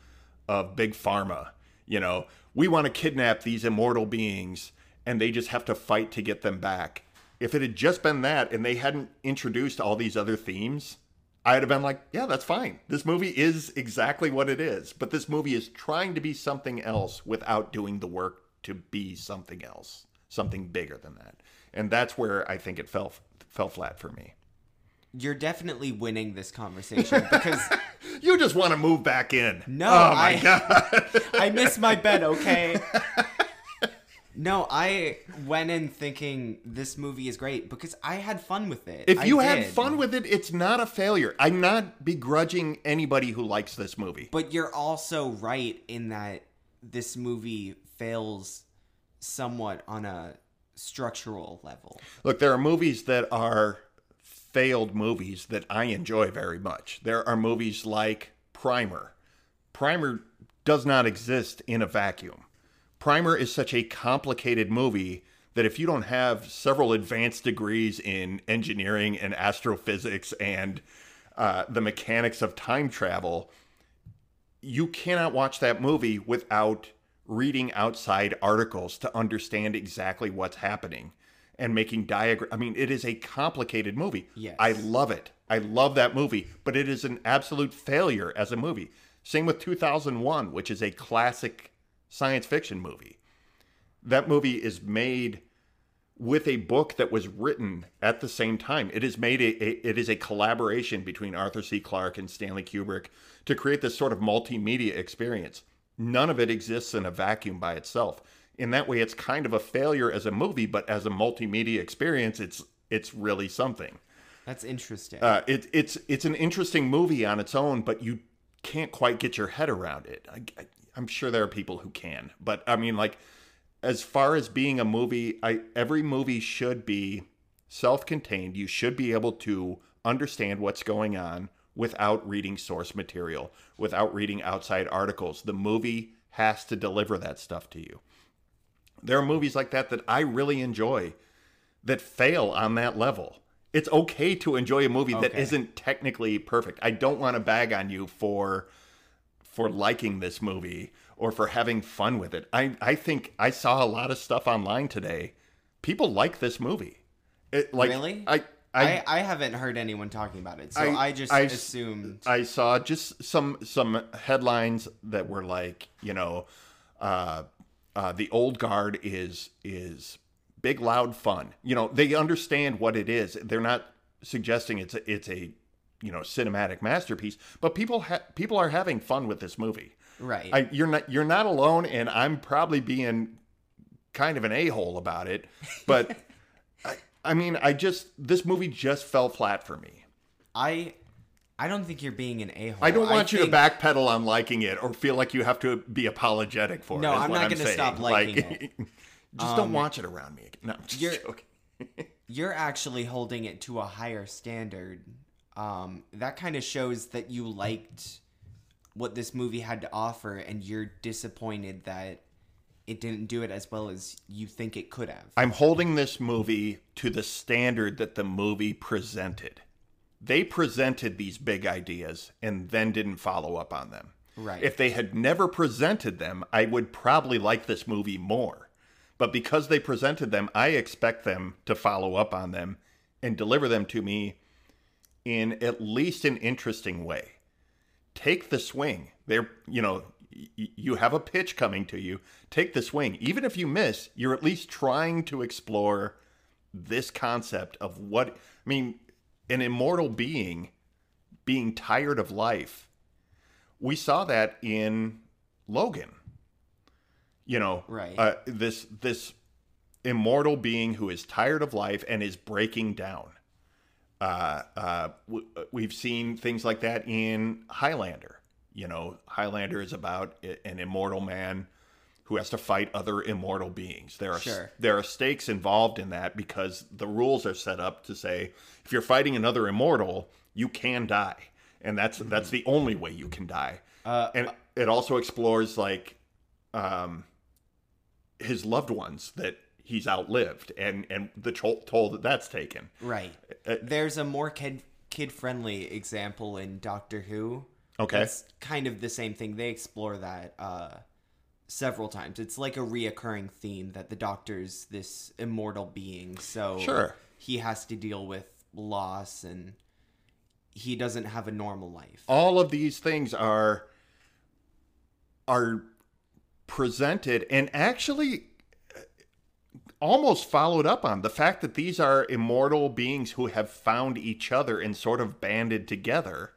of big pharma, you know, we want to kidnap these immortal beings and they just have to fight to get them back. If it had just been that and they hadn't introduced all these other themes, I'd have been like, yeah, that's fine. This movie is exactly what it is. But this movie is trying to be something else without doing the work to be something else, something bigger than that. And that's where I think it fell fell flat for me. You're definitely winning this conversation because You just want to move back in. No, oh my I- god. I missed my bed, okay? No, I went in thinking this movie is great because I had fun with it. If you had fun with it, it's not a failure. I'm not begrudging anybody who likes this movie. But you're also right in that this movie fails somewhat on a structural level. Look, there are movies that are failed movies that I enjoy very much. There are movies like Primer. Primer does not exist in a vacuum. Primer is such a complicated movie that if you don't have several advanced degrees in engineering and astrophysics and uh, the mechanics of time travel, you cannot watch that movie without reading outside articles to understand exactly what's happening and making diagram. I mean, it is a complicated movie. Yes. I love it. I love that movie, but it is an absolute failure as a movie. Same with 2001, which is a classic science fiction movie. That movie is made with a book that was written at the same time. It is made a, a it is a collaboration between Arthur C. Clarke and Stanley Kubrick to create this sort of multimedia experience. None of it exists in a vacuum by itself. In that way, it's kind of a failure as a movie, but as a multimedia experience, it's it's really something. That's interesting. Uh, it, it's it's an interesting movie on its own, but you can't quite get your head around it. I, I, I'm sure there are people who can, but I mean, like, as far as being a movie, I every movie should be self-contained. You should be able to understand what's going on without reading source material, without reading outside articles. The movie has to deliver that stuff to you. There are movies like that that I really enjoy that fail on that level. It's okay to enjoy a movie that Okay. isn't technically perfect. I don't want to bag on you for for liking this movie or for having fun with it. I I think I saw a lot of stuff online today. People like this movie. It like Really? I I, I I haven't heard anyone talking about it, so I- I, just I- assumed. I saw just some some headlines that were like, you know, uh, uh, the old guard is is big loud fun. You know, they understand what it is. They're not suggesting it's a, it's a you know cinematic masterpiece, but people ha- people are having fun with this movie. right. I, you're not you're not alone, and I'm probably being kind of an a hole about it, but. I, I mean, I just this movie just fell flat for me. I I don't think you're being an a hole. I don't want you think, to backpedal on liking it or feel like you have to be apologetic for it. No, I'm not gonna stop liking Like, Just don't watch it around me. No, I'm just You're- joking. you're actually holding it to a higher standard. Um, that kind of shows that you liked what this movie had to offer, and you're disappointed that it didn't do it as well as you think it could have. I'm holding this movie to the standard that the movie presented. They presented these big ideas and then didn't follow up on them. Right. If they had never presented them, I would probably like this movie more. But because they presented them, I expect them to follow up on them and deliver them to me in at least an interesting way. Take the swing. They're, you know, y- you have a pitch coming to you. Take the swing. Even if you miss, you're at least trying to explore this concept of what, I mean, an immortal being being tired of life. We saw that in Logan you know Right. uh, this this immortal being who is tired of life and is breaking down uh, uh, w- we've seen things like that in highlander you know highlander is about an immortal man who has to fight other immortal beings there are Sure. there are stakes involved in that because the rules are set up to say if you're fighting another immortal you can die and that's that's the only way you can die Uh, and it also explores like um his loved ones that he's outlived and and the toll, toll that that's taken Right. Uh, There's a more kid kid friendly example in Doctor Who. Okay. It's kind of the same thing. They explore that uh, several times. It's like a reoccurring theme that the Doctor's this immortal being, so Sure. he has to deal with loss and he doesn't have a normal life. all of these things are are presented and actually uh, almost followed up on the fact that these are immortal beings who have found each other and sort of banded together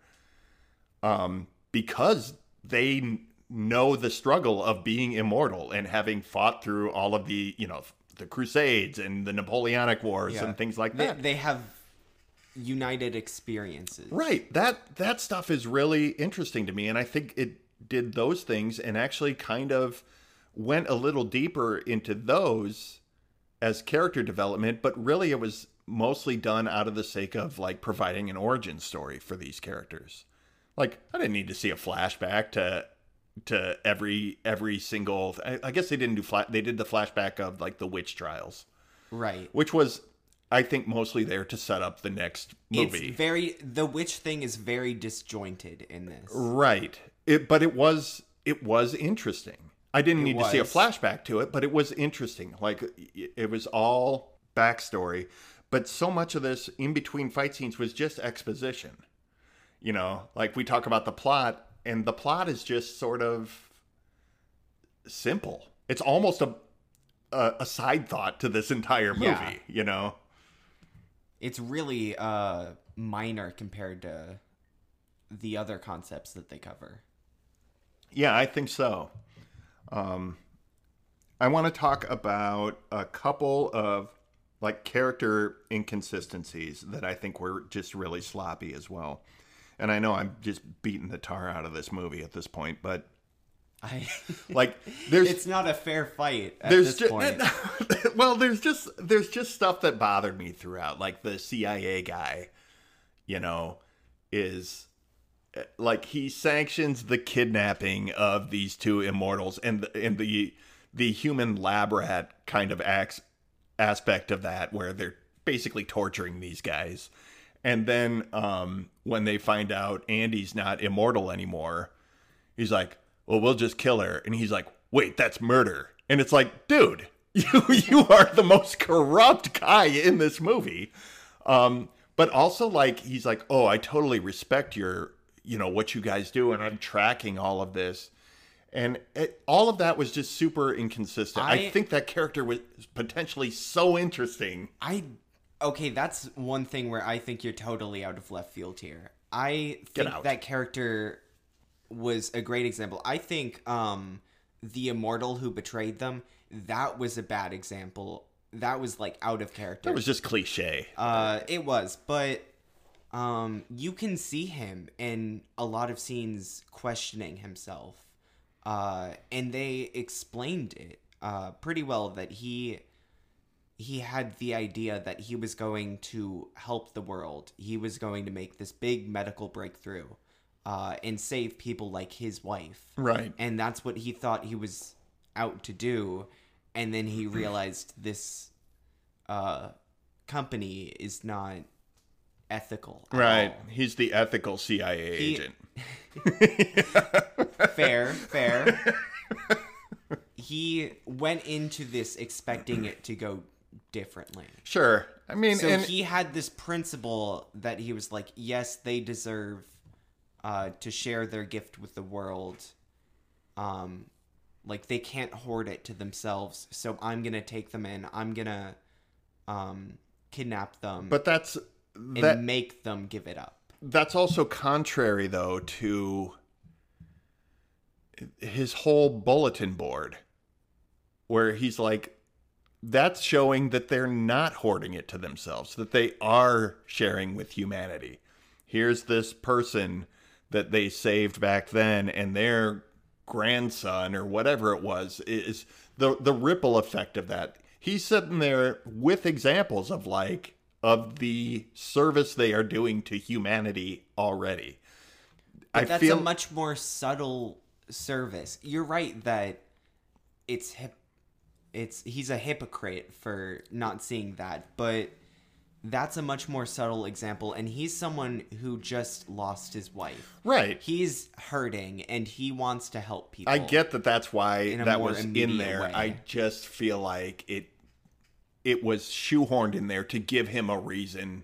um, because they know the struggle of being immortal and having fought through all of the you know the crusades and the napoleonic wars Yeah. and things like They, that they have united experiences. Right. That that stuff is really interesting to me and I think it did those things and actually kind of went a little deeper into those as character development, but really it was mostly done out of the sake of like providing an origin story for these characters. Like I didn't need to see a flashback to to every every single I, I guess they didn't do flat they did the flashback of like the witch trials, Right. which was I think mostly there to set up the next movie. It's very the witch thing is very disjointed in this. Right. It, but it was it was interesting. I didn't need to see a flashback to it, but it was interesting. Like it it was all backstory, but so much of this in between fight scenes was just exposition. You know, like we talk about the plot, and the plot is just sort of simple. It's almost a a, a side thought to this entire movie. Yeah. You know. It's really uh minor compared to the other concepts that they cover. Yeah, I think so. Um, I want to talk about a couple of like character inconsistencies that I think were just really sloppy as well. And I know I'm just beating the tar out of this movie at this point, but I like there's it's not a fair fight at there's this point. well there's just there's just stuff that bothered me throughout like the cia guy you know is like he sanctions the kidnapping of these two immortals and the, and the the human lab rat kind of acts aspect of that where they're basically torturing these guys and then um when they find out Andy's not immortal anymore he's like, "Well, we'll just kill her," and he's like, "Wait, that's murder." And it's like, dude, you you are the most corrupt guy in this movie. Um, but also like he's like, "Oh, I totally respect your, you know, what you guys do, and I'm tracking all of this." And it, all of that was just super inconsistent. I, I- think that character was potentially so interesting. I okay, that's one thing where I think you're totally out of left field here. I think that character was a great example. I think um the immortal who betrayed them, that was a bad example. That was like out of character. That was just cliche. Uh, it was, but um, you can see him in a lot of scenes questioning himself, uh, and they explained it uh, pretty well that he he had the idea that he was going to help the world. He was going to make this big medical breakthrough uh, and save people like his wife. Right. And that's what he thought he was out to do. And then he realized this uh, company is not ethical. Right. all. He's the ethical CIA He- agent. Fair, fair. he went into this expecting it to go differently. Sure. I mean, So and he had this principle that he was like, yes, they deserve uh, to share their gift with the world. Um, like they can't hoard it to themselves. So I'm gonna take them in. I'm gonna um, kidnap them but that's and that make them give it up. that's also contrary though to his whole bulletin board where he's like that's showing that they're not hoarding it to themselves that they are sharing with humanity here's this person that they saved back then and their grandson or whatever it was is the the ripple effect of that he's sitting there with examples of like of the service they are doing to humanity already But i that's feel a much more subtle service. You're right that it's hip. It's he's a hypocrite for not seeing that, but that's a much more subtle example. And he's someone who just lost his wife. right He's hurting and he wants to help people. I get that that's why that was in there. way. I just feel like it it was shoehorned in there to give him a reason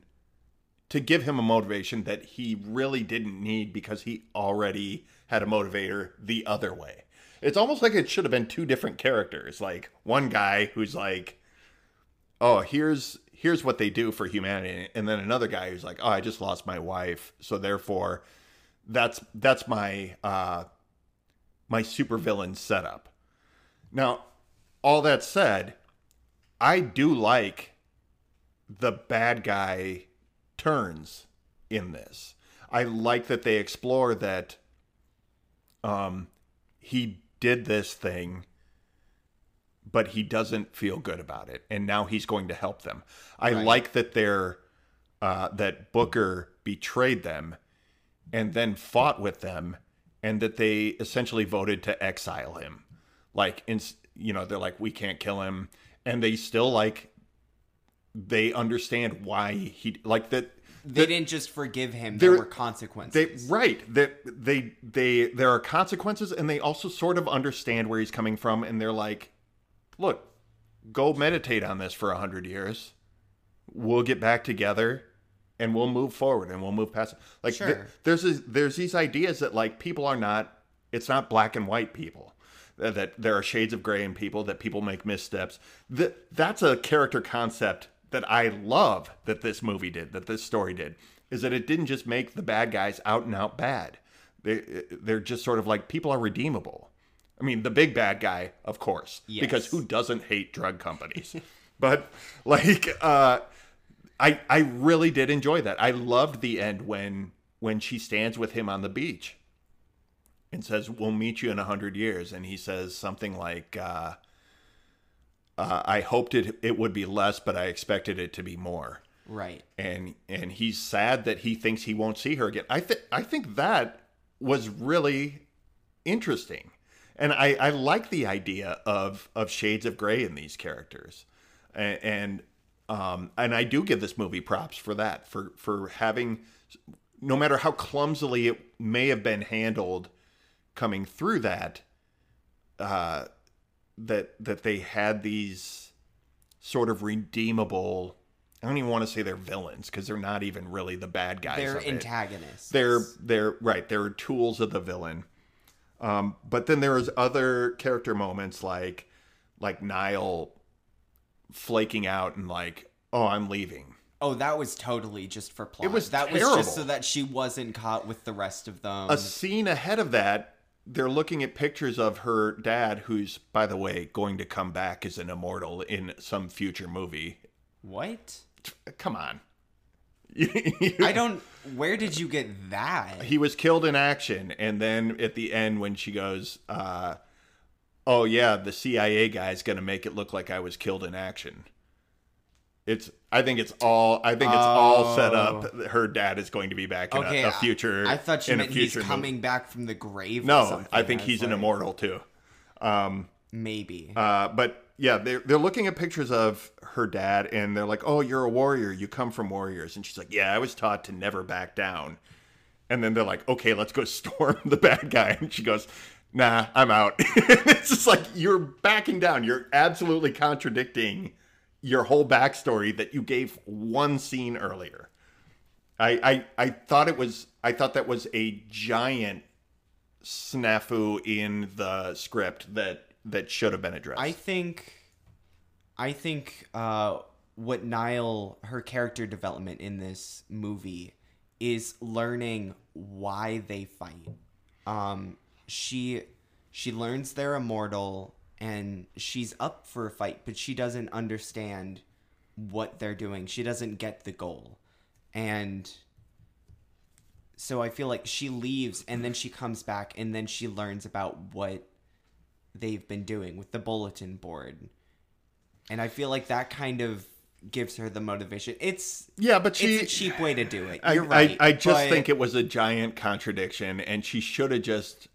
to give him a motivation that he really didn't need because he already had a motivator the other way. It's almost like it should have been two different characters. Like one guy who's like, "Oh, here's here's what they do for humanity," and then another guy who's like, "Oh, I just lost my wife, so therefore, that's that's my uh, my supervillain setup." Now, all that said, I do like the bad guy turns in this. I like that they explore that um he did this thing but he doesn't feel good about it and now he's going to help them. I like that they're uh that Booker betrayed them and then fought with them and that they essentially voted to exile him. Like in you know, they're like we can't kill him and they still like they understand why he like that they didn't just forgive him. There- There were they consequences. right that they they there are consequences and they also sort of understand where he's coming from and they're like look go meditate on this for a hundred years we'll get back together and we'll move forward and we'll move past it like Sure. there's a, there's these ideas that like people are not it's not black and white people that, that there are shades of gray in people that people make missteps that that's a character concept that i love that this movie did that this story did is that it didn't just make the bad guys out and out bad. They they're just sort of like people are redeemable. I mean the big bad guy of course because who doesn't hate drug companies? But like uh I I really did enjoy that. I loved the end when when she stands with him on the beach and says, "We'll meet you in a hundred years," and he says something like, uh, uh, "I hoped it it would be less, but I expected it to be more." right. And and he's sad that he thinks he won't see her again. I think I think that was really interesting, and I I like the idea of of shades of gray in these characters, and. and um, and I do give this movie props for that, for for having, no matter how clumsily it may have been handled, coming through that, uh, that that they had these sort of redeemable. I don't even want to say they're villains because they're not even really the bad guys. They're of it. antagonists. They're they're right. They're tools of the villain. Um, but then there was other character moments like like Nile flaking out and like, oh, I'm leaving. Oh, that was totally just for plot. It was that was just so that she wasn't caught with the rest of them. A scene ahead of that, they're looking at pictures of her dad, who's, by the way, going to come back as an immortal in some future movie. what? Come on. I don't. Where did you get that? he was killed in action and then at the end when she goes uh oh yeah the cia guy's gonna make it look like i was killed in action It's. I think it's all. I think it's all set up. Her dad is going to be back in Oh. Okay, a, a I- future. I thought you in a meant he's future movie. coming back from the grave. or No, something. I think was he's an like, immortal too. Maybe. Uh, but yeah, they're they're looking at pictures of her dad, and they're like, "Oh, you're a warrior. You come from warriors." And she's like, "Yeah, I was taught to never back down." And then they're like, "Okay, let's go storm the bad guy." And she goes, "Nah, I'm out." it's just like you're backing down. You're absolutely contradicting your whole backstory that you gave one scene earlier. I I, I thought it was I thought that was a giant snafu in the script that that should have been addressed. I think, I think uh, what Nile, her character development in this movie, is learning why they fight. Um, she she learns they're immortal, and she's up for a fight, but she doesn't understand what they're doing. She doesn't get the goal, and so I feel like she leaves, and then she comes back, and then she learns about what they've been doing with the bulletin board. And I feel like that kind of gives her the motivation. It's yeah, but she it's a cheap way to do it. I, You're right. I, I just but- think it was a giant contradiction, and she should have just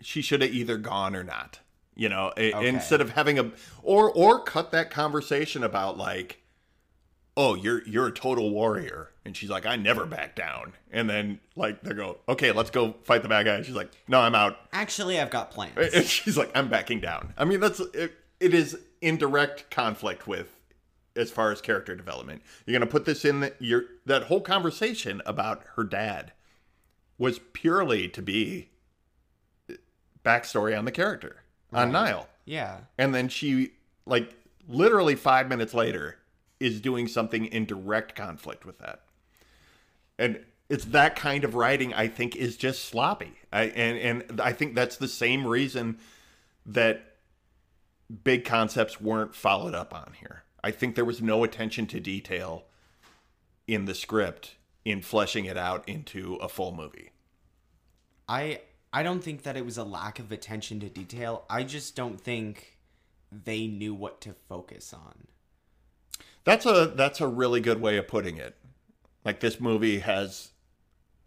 she should have either gone or not. You know, Okay. instead of having a or or cut that conversation about like, oh, you're you're a total warrior, and she's like, I never back down, and then like they go, okay, let's go fight the bad guy. And she's like, no, I'm out. actually I've got plans. And she's like, I'm backing down. I mean, that's it, it is in direct conflict with as far as character development. You're gonna put this in the, your that whole conversation about her dad was purely to be uh, backstory on the character on Nile. yeah. and then she like literally five minutes later is doing something in direct conflict with that, and it's that kind of writing I think is just sloppy. I and and I think that's the same reason that big concepts weren't followed up on here. I think there was no attention to detail in the script in fleshing it out into a full movie. I I don't think that it was a lack of attention to detail. I just don't think they knew what to focus on. That's a that's a really good way of putting it. Like this movie has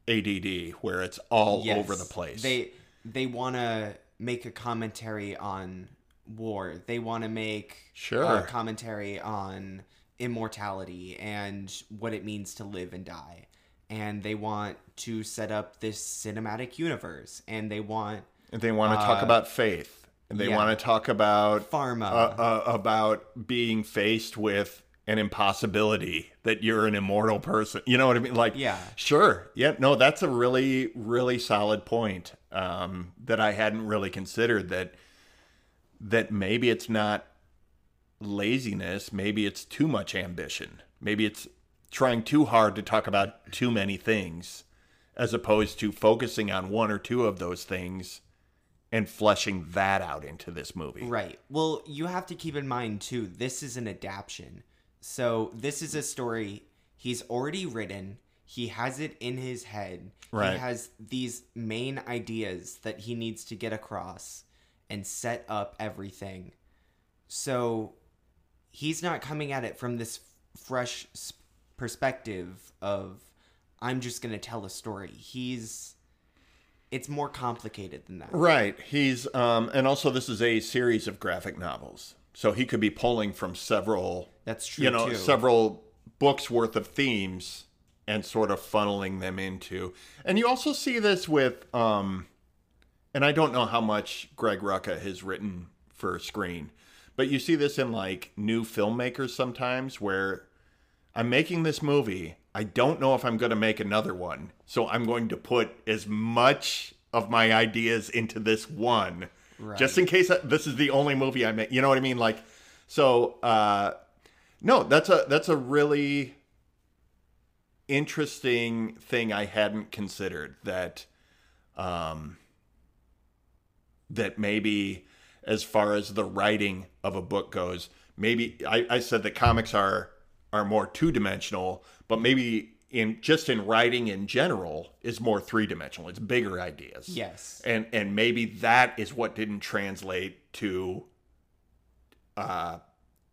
ADD where it's all Yes, over the place. They they want to make a commentary on war. They want to make Sure. a commentary on immortality and what it means to live and die. And they want to set up this cinematic universe. And they want and they want to talk about faith. And they Uh, yeah. want to talk about Pharma. uh, uh, about being faced with an impossibility that you're an immortal person. You know what I mean? Like, Yeah. sure, yeah, no, that's a really, really solid point um, that I hadn't really considered. That that maybe it's not laziness, maybe it's too much ambition, maybe it's trying too hard to talk about too many things, as opposed to focusing on one or two of those things and fleshing that out into this movie. Right. Well, you have to keep in mind too, this is an adaptation. So this is a story he's already written. He has it in his head. Right. He has these main ideas that he needs to get across and set up everything. So he's not coming at it from this fresh perspective of I'm just going to tell a story. He's it's more complicated than that. Right. He's um and also this is a series of graphic novels. So he could be pulling from several That's true you know, too. several books worth of themes and sort of funneling them into. And you also see this with um and I don't know how much Greg Rucka has written for screen, but you see this in like new filmmakers sometimes where I'm making this movie. I don't know if I'm going to make another one. So I'm going to put as much of my ideas into this one just in case I- this is the only movie I make. You know what I mean? Like, so, uh, no, that's a, that's a really interesting thing I hadn't considered that, um, that maybe as far as the writing of a book goes, maybe I, I said that comics are are more two dimensional, but maybe in just in writing in general is more three dimensional. It's bigger ideas. Yes. And and maybe that is what didn't translate to uh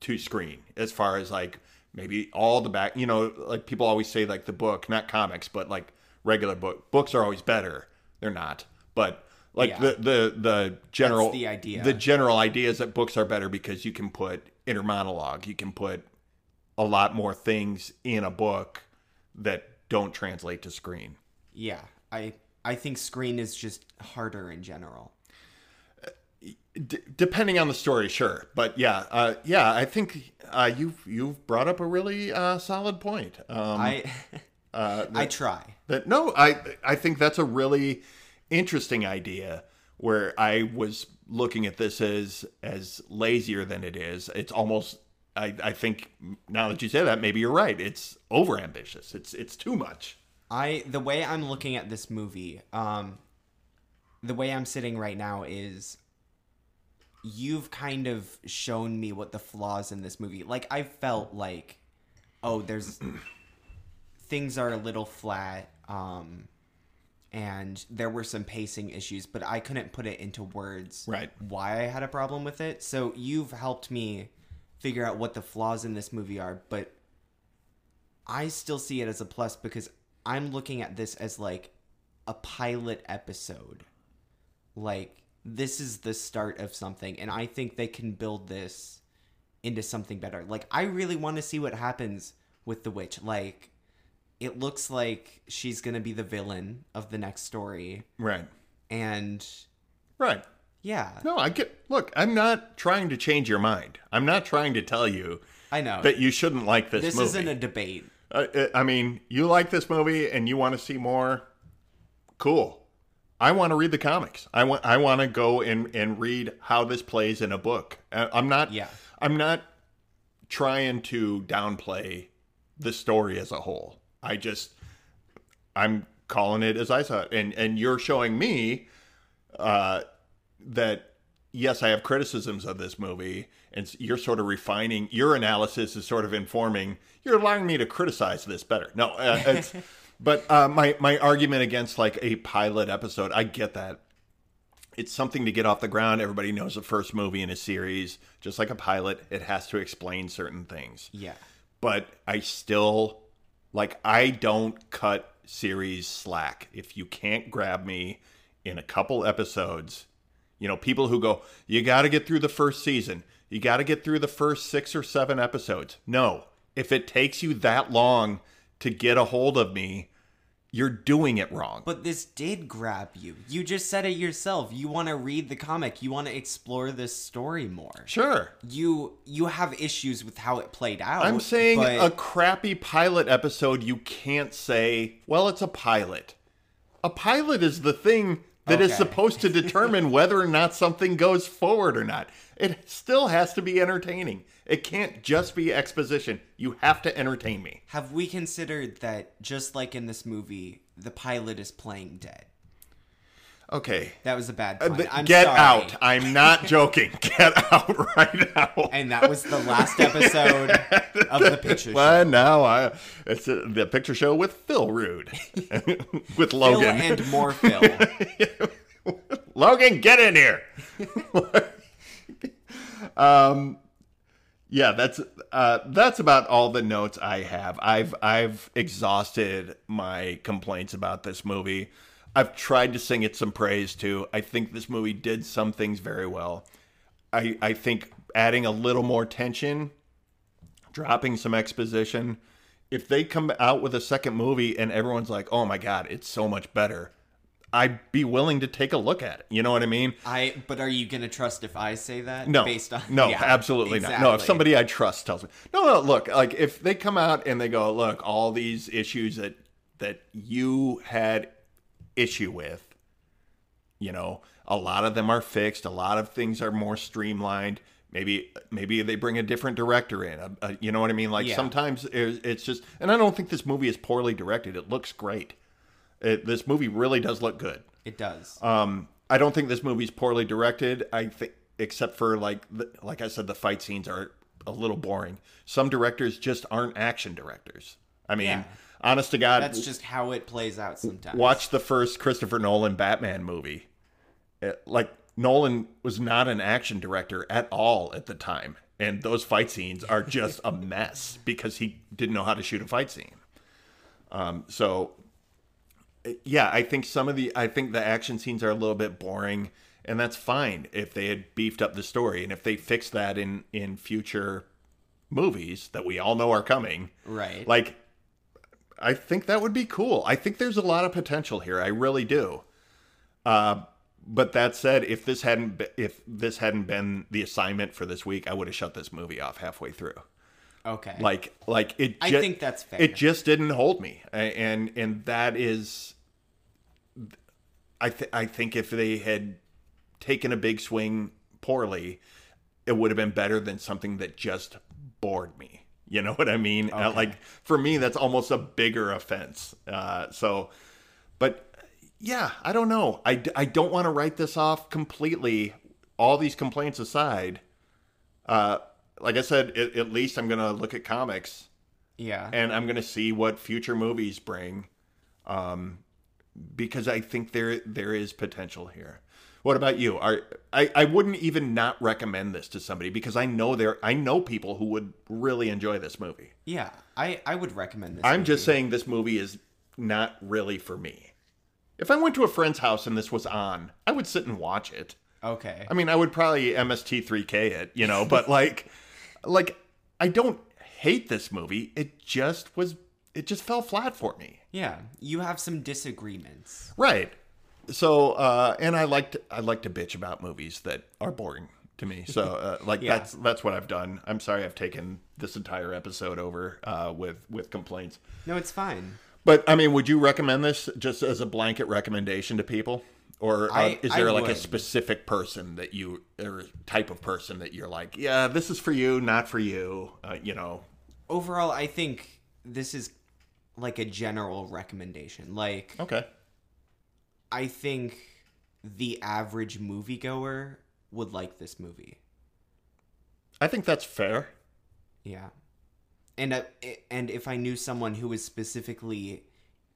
to screen as far as like maybe all the back. You know, like people always say, like the book, not comics, but like regular book. Books are always better. They're not, but like Yeah. the the the general That's the idea. The general idea is that books are better because you can put inner monologue. You can put a lot more things in a book that don't translate to screen. Yeah, I I think screen is just harder in general. D- depending on the story, sure, but yeah, uh, yeah, I think uh, you've you've brought up a really uh, solid point. Um, I uh, I try. that no, I I think that's a really interesting idea. Where I was looking at this as as lazier than it is. It's almost. I, I think now that you say that, maybe you're right. It's over ambitious. It's it's too much. I the way I'm looking at this movie, um the way I'm sitting right now is you've kind of shown me what the flaws in this movie. Like I felt like oh, there's things are a little flat um and there were some pacing issues, but I couldn't put it into words Right. why I had a problem with it. So you've helped me figure out what the flaws in this movie are, but I still see it as a plus because I'm looking at this as like a pilot episode. Like this is the start of something and I think they can build this into something better. Like I really want to see what happens with the witch. Like it looks like she's going to be the villain of the next story Right. and Right. Yeah. No, I get. Look, I'm not trying to change your mind. I'm not trying to tell you I know. that you shouldn't like this, this movie. isn't a debate. Uh, uh, I mean, you like this movie and you want to see more. Cool. I want to read the comics. I want. I want to go and and read how this plays in a book. Uh, I'm not. Yeah. I'm not trying to downplay the story as a whole. I just. I'm calling it as I saw it, and and you're showing me uh, that yes, I have criticisms of this movie, and you're sort of refining your analysis is sort of informing. You're allowing me to criticize this better. No, uh, it's, but uh, my my argument against like a pilot episode, I get that. It's something to get off the ground. Everybody knows the first movie in a series, just like a pilot, it has to explain certain things Yeah. but I still like I don't cut series slack. If you can't grab me in a couple episodes, you know, people who go, you got to get through the first season. You got to get through the first 6 or 7 episodes. No. If it takes you that long to get a hold of me, you're doing it wrong. But this did grab you. You just said it yourself. You want to read the comic. You want to explore this story more. sure. You you have issues with how it played out. I'm saying but a crappy pilot episode, you can't say, well, it's a pilot. A pilot is the thing that is Okay. supposed to determine whether or not something goes forward or not. It still has to be entertaining. It can't just be exposition. You have to entertain me. have we considered that just like in this movie, the pilot is playing dead? Okay. That was a bad Uh, pun. I'm Get sorry. out. I'm not joking. Get out right now. And that was the last episode of the picture show. Now I it's uh, the picture show with Phil Rude, with Phil Logan. and more Phil. Logan, get in here. um, yeah, that's uh, that's about all the notes I have. I've I've exhausted my complaints about this movie. I've tried to sing it some praise too. I think this movie did some things very well. I I think adding a little more tension, dropping some exposition. If they come out with a second movie and everyone's like, "Oh my god, it's so much better," I'd be willing to take a look at it. You know what I mean? I but are you gonna trust if I say that? No, based on no, Yeah, absolutely not. No, if somebody I trust tells me, no, no, look, like if they come out and they go, look, all these issues that that you had issue with, you know, a lot of them are fixed. A lot of things are more streamlined. Maybe maybe they bring a different director in. Uh, uh, you know what I mean? Like Yeah. sometimes it's it's just, and I don't think this movie is poorly directed. It looks great. It, this movie really does look good. it does. Um, I don't think this movie's poorly directed. I think, except for like, the, like I said, the fight scenes are a little boring. Some directors just aren't action directors. I mean, Yeah. Honest to God, That's just how it plays out sometimes. watch the first Christopher Nolan Batman movie. It- like Nolan was not an action director at all at the time, and those fight scenes are just a mess because he didn't know how to shoot a fight scene. Um, so yeah, I think some of the I think the action scenes are a little bit boring, and that's fine if they had beefed up the story and if they fix that in in future movies that we all know are coming. Right. Like I think that would be cool. I think there's a lot of potential here. I really do. Uh, but that said, if this hadn't be, if this hadn't been the assignment for this week, I would have shut this movie off halfway through. Okay. Like like it. I think that's fair. It just didn't hold me, and and that is. I th- I think if they had taken a big swing poorly, it would have been better than something that just bored me. You know what I mean? Uh, like for me, that's almost a bigger offense. Uh, so, but yeah, I don't know. I, I don't want to write this off completely. All these complaints aside, uh, like I said, at, at least I'm gonna look at comics yeah. and I'm gonna see what future movies bring, um, because I think there there is potential here. What about you? Are I, I wouldn't even not recommend this to somebody because I know there I know people who would really enjoy this movie. yeah. I I would recommend this. I'm just saying this movie is not really for me. If I went to a friend's house and this was on, I would sit and watch it. Okay. I mean, I would probably MST3K it, you know, but like, like I don't hate this movie. It just was, it just fell flat for me. yeah. You have some disagreements. Right. So, uh, and I like to, I like to bitch about movies that are boring to me. So, uh, like Yeah. that's that's what I've done. I'm sorry I've taken this entire episode over uh, with with complaints. No, it's fine. But I mean, would you recommend this just as a blanket recommendation to people, or uh, I- is I there like a specific person that you or type of person that you're like, yeah, this is for you, not for you, uh, you know? Overall, I think this is like a general recommendation. Like Okay, I think the average moviegoer would like this movie. I think that's fair. Yeah. And uh, and if I knew someone who was specifically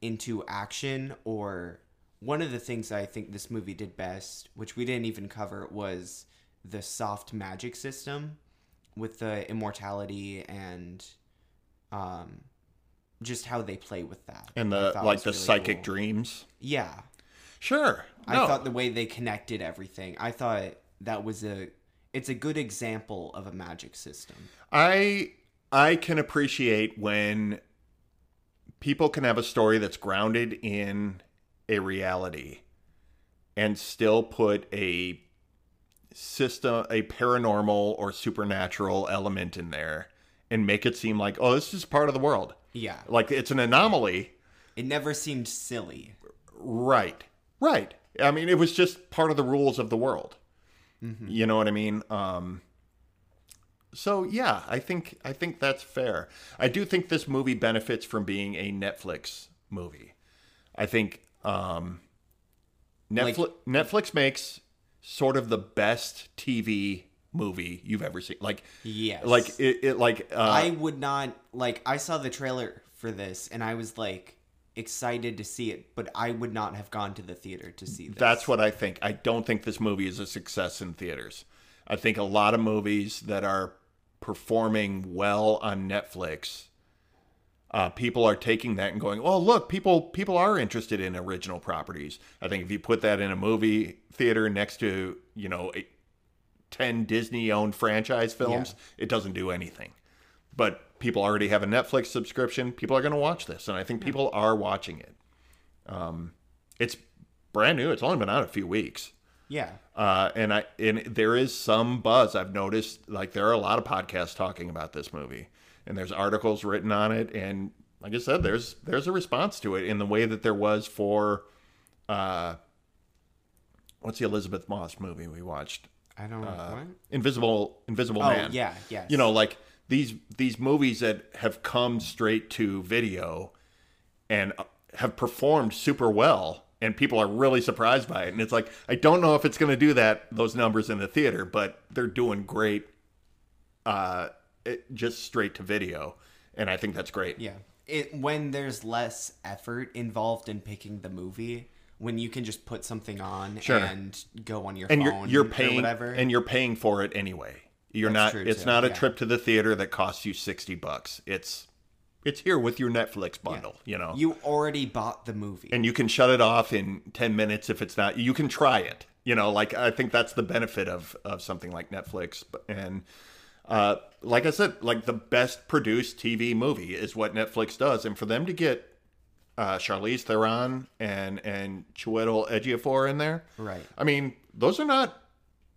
into action or one of the things I think this movie did best, which we didn't even cover, was the soft magic system with the immortality and um just how they play with that. And the like the really psychic cool. dreams. Yeah. Sure. I thought the way they connected everything. I thought that was a it's a good example of a magic system. I I can appreciate when people can have a story that's grounded in a reality and still put a system a paranormal or supernatural element in there and make it seem like oh this is part of the world Yeah. like it's an anomaly It never seemed silly. right right. I mean it was just part of the rules of the world. Mm-hmm. you know what i mean? Um so yeah i think i think that's fair. I do think this movie benefits from being a netflix movie. I think um netflix Like- netflix makes sort of the best tv movie you've ever seen. Like Yes. like it, it like uh I would not like I saw the trailer for this and I was like excited to see it, but I would not have gone to the theater to see this. That's what I think. I don't think this movie is a success in theaters. I think a lot of movies that are performing well on Netflix, uh, people are taking that and going, "Oh, look, people people are interested in original properties." I think if you put that in a movie theater next to you know a, ten Disney-owned franchise films, it doesn't do anything. But people already have a Netflix subscription. People are going to watch this, and I think people are watching it. Um, it's brand new. It's only been out a few weeks. Yeah. Uh, and I and there is some buzz. I've noticed like there are a lot of podcasts talking about this movie, and there's articles written on it. And like I said, there's there's a response to it in the way that there was for, uh, what's the Elisabeth Moss movie we watched? I don't know Uh, what. Invisible Invisible Oh, Man. yeah, Yeah. You know, like these these movies that have come straight to video and uh, have performed super well and people are really surprised by it and it's like I don't know if it's going to do that those numbers in the theater but they're doing great uh it, just straight to video and I think that's great. Yeah. It when there's less effort involved in picking the movie, when you can just put something on Sure. and go on your And you're phone you're or paying whatever. and you're paying for it anyway. You're That's not. true, It's too, not a yeah. trip to the theater that costs you sixty bucks. It's it's here with your Netflix bundle. You know, You already bought the movie. and you can shut it off in 10 minutes if it's not you can try it you know like i think that's the benefit of of something like netflix and uh like i said like the best produced tv movie is what netflix does and for them to get uh charlize theron and and chiwetel ejiofor in there Right. i mean those are not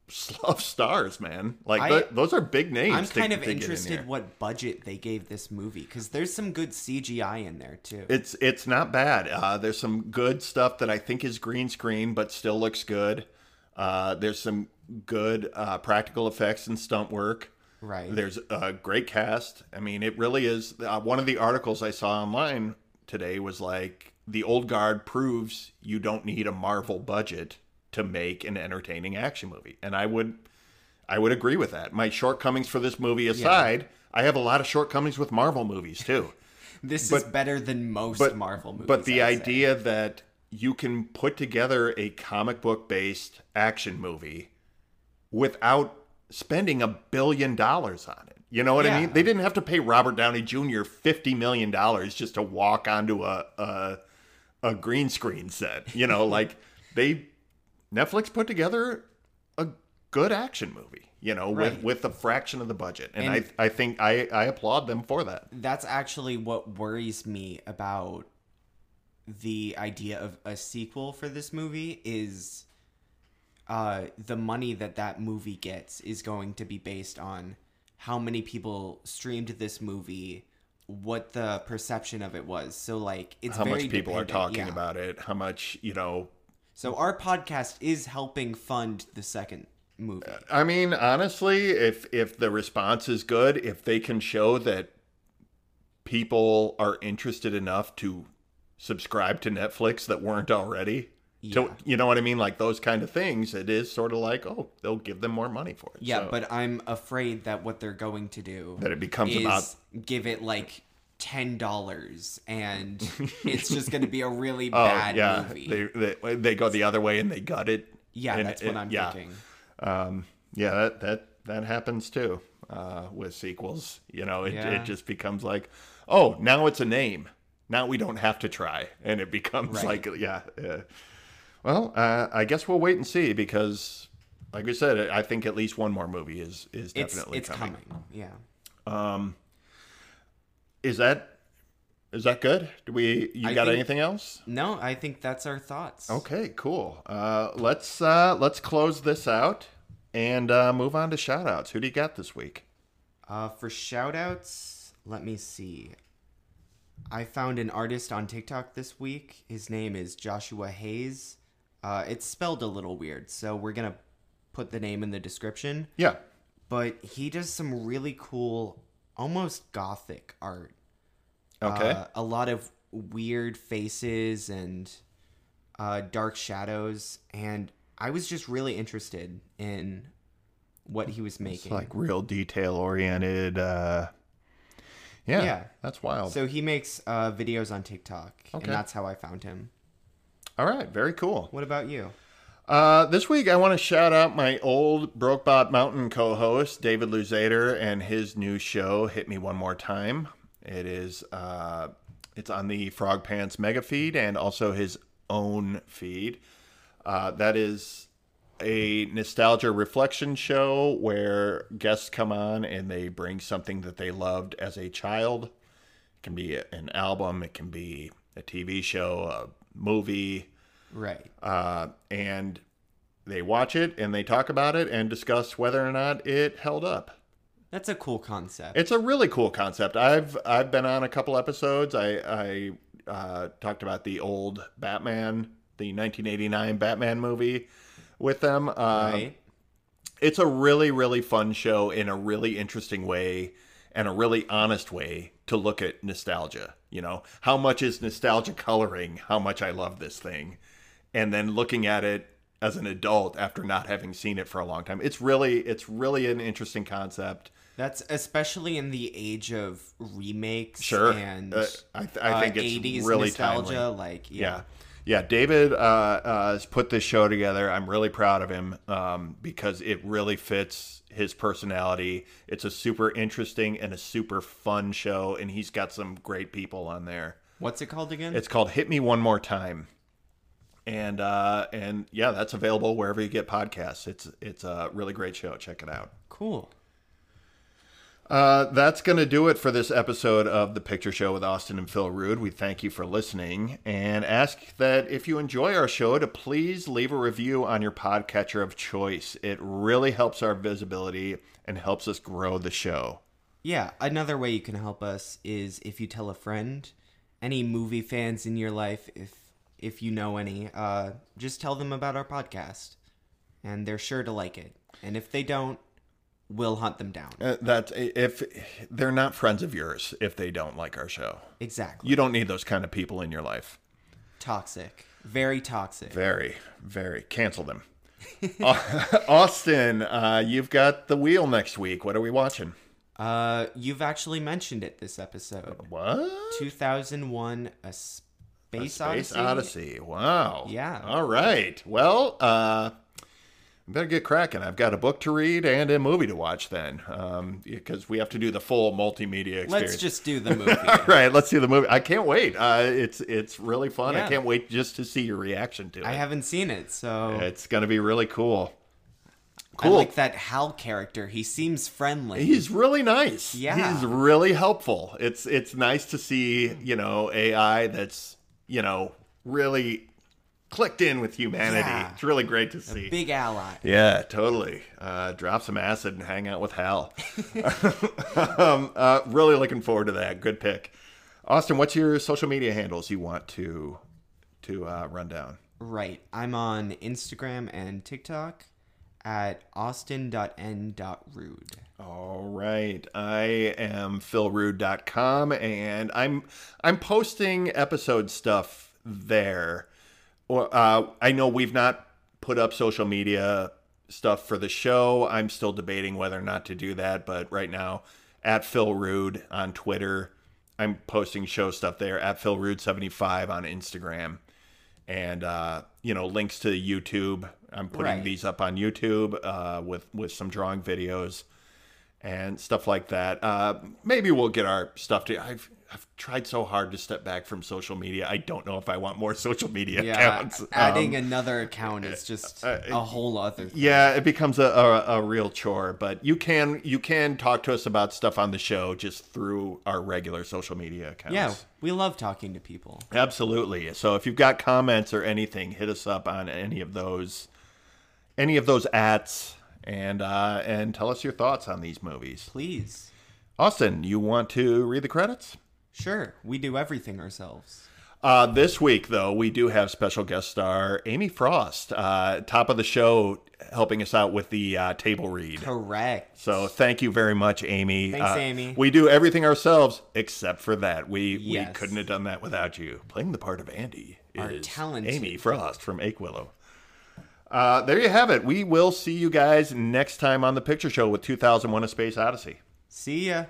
slough stars man like I- th- those are big names I'm to- kind of to get in interested what budget they gave this movie because there's some good CGI in there too. It's it's not bad. Uh, there's some good stuff that I think is green screen, but still looks good. Uh, there's some good uh, practical effects and stunt work. Right. There's a great cast. I mean, it really is. Uh, one of the articles I saw online today was like the old guard proves you don't need a Marvel budget to make an entertaining action movie, and I would I would agree with that. My shortcomings for this movie aside, I have a lot of shortcomings with Marvel movies too. this is better than most but Marvel movies. But the idea that you can put together a comic book based action movie without spending a billion dollars on it. You know what I mean? They didn't have to pay Robert Downey Jr. fifty million dollars just to walk onto a, a a green screen set. You know, like they Netflix put together a good action movie. You know, Right. with with a fraction of the budget, and, And- I I think I I applaud them for that. that's actually what worries me about the idea of a sequel for this movie is uh the money that that movie gets is going to be based on how many people streamed this movie what the perception of it was so like it's How much people are talking yeah. about it? How much you know? So our podcast is helping fund the second movie I mean, honestly, if if the response is good, if they can show that people are interested enough to subscribe to Netflix that weren't already, Yeah. to, you know what I mean, like those kind of things, it is sort of like, oh, they'll give them more money for it. Yeah, So- but I'm afraid that what they're going to do That it becomes is about- give it like ten dollars, and it's just going to be a really oh bad yeah, movie. they, they they go the other way and they gut it. yeah, and that's it- what I'm yeah. thinking. Um, yeah, that that that happens too uh, with sequels. You know, it Yeah. it just becomes like, oh, now it's a name. Now we don't have to try, and it becomes Right. like, yeah. Uh, well, uh, I guess we'll wait and see because, like we said, I think at least one more movie is is definitely it's coming. coming. Yeah. Is that is that good? Do we? You I got think- anything else? No, I think that's our thoughts. Okay, cool. Uh, let's uh, let's close this out and uh, move on to shout outs. Who do you got this week? Uh, for shout outs, let me see. I found an artist on TikTok this week. His name is Joshua Hayes. Uh, it's spelled a little weird, so we're gonna put the name in the description. Yeah. But he does some really cool, almost gothic art. Okay. Uh, a lot of weird faces and uh, dark shadows, and I was just really interested in what he was It's making. like real detail oriented. Uh, yeah, Yeah. that's wild. So he makes uh, videos on TikTok, Okay. and that's how I found him. All right, very cool. What about you? Uh, this week, I want to shout out my old Brokebot Mountain co-host David Luzader and his new show, "Hit Me One More Time." It is uh, it's on the Frog Pants mega feed and also his own feed. Uh, that is a nostalgia reflection show where guests come on and they bring something that they loved as a child. It can be an album, it can be a TV show, a movie Right. uh, and they watch it and they talk about it and discuss whether or not it held up. That's a cool concept. It's a really cool concept. I've I've been on a couple episodes. I I uh, talked about the old Batman, the 1989 Batman movie, with them. Uh, right. It's a really really fun show in a really interesting way and a really honest way to look at nostalgia. You know, how much is nostalgia coloring how much I love this thing, and then looking at it as an adult after not having seen it for a long time. It's really it's really an interesting concept. That's especially in the age of remakes Sure. and Uh, I th- I think it's 80s really nostalgia. timely. Like, Yeah. yeah. yeah, David uh, uh, has put this show together. I'm really proud of him um, because it really fits his personality. It's a super interesting and a super fun show, and he's got some great people on there. What's it called again? It's called Hit Me One More Time. And uh, and yeah, that's available wherever you get podcasts. It's it's a really great show. Check it out. cool. Uh, that's going to do it for this episode of The Picture Show with Austin and Phil Rude. We thank you for listening and ask that if you enjoy our show to please leave a review on your podcatcher of choice. It really helps our visibility and helps us grow the show. Yeah, another way you can help us is if you tell a friend, any movie fans in your life, if if you know any, uh, just tell them about our podcast, and they're sure to like it. And if they don't, we'll hunt them down. Uh, that if they're not friends of yours if they don't like our show. Exactly. You don't need those kind of people in your life. Toxic. Very toxic. Very, very. Cancel them. Austin, uh, you've got the wheel next week. What are we watching? Uh, you've actually mentioned it this episode. What? 2001: A Space, Space Odyssey. Odyssey. Wow. Yeah. All right. Well, uh, I better get cracking. I've got a book to read and a movie to watch then, um, because we have to do the full multimedia experience. Let's just do the movie. All right, let's see the movie. I can't wait. Uh, it's it's really fun. I can't wait just to see your reaction to it. I haven't seen it, so It's going to be really cool. Cool. I like that Hal character. He seems friendly. He's really nice. Yeah. He's really helpful. It's it's nice to see, you know, AI that's, you know, really clicked in with humanity. Yeah. It's really great to see. Big ally. yeah, totally. Uh, drop some acid and hang out with Hal. um, uh, really looking forward to that. Good pick. Austin, what's your social media handles you want to to uh, run down? Right. I'm on Instagram and TikTok at austin.n.rude. All right. I am philrude.com and I'm I'm posting episode stuff there. Uh, I know we've not put up social media stuff for the show. I'm still debating whether or not to do that, but right now at Phil Rude on Twitter, I'm posting show stuff there at Phil Rude 75 on Instagram. And uh, you know, links to YouTube. I'm putting Right. these up on YouTube uh, with with some drawing videos and stuff like that. Uh, maybe we'll get our stuff to. I've I've tried so hard to step back from social media. I don't know if I want more social media Yeah. accounts. Adding Um, another account is just a whole other thing. yeah, it becomes a, a, a real chore. But you can you can talk to us about stuff on the show just through our regular social media accounts. Yeah, we love talking to people. Absolutely. So if you've got comments or anything, hit us up on any of those any of those ats and uh, and tell us your thoughts on these movies. Please. Austin, you want to read the credits? Sure, we do everything ourselves. Uh, this week, though, we do have special guest star Amy Frost, uh, top of the show, helping us out with the uh, table read. Correct. So thank you very much, Amy. Thanks, Uh, Amy. We do everything ourselves except for that. We we couldn't have done that without you. Playing the part of Andy Our is talented- Amy Frost from Ake Willow. Uh, there you have it. We will see you guys next time on the Picture Show with 2001: A Space Odyssey. See ya.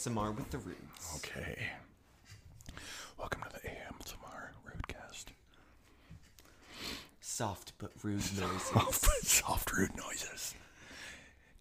ASMR with the roots. Okay. Welcome to the AMSMR Roadcast. Soft but rude noises. soft, Soft rude noises.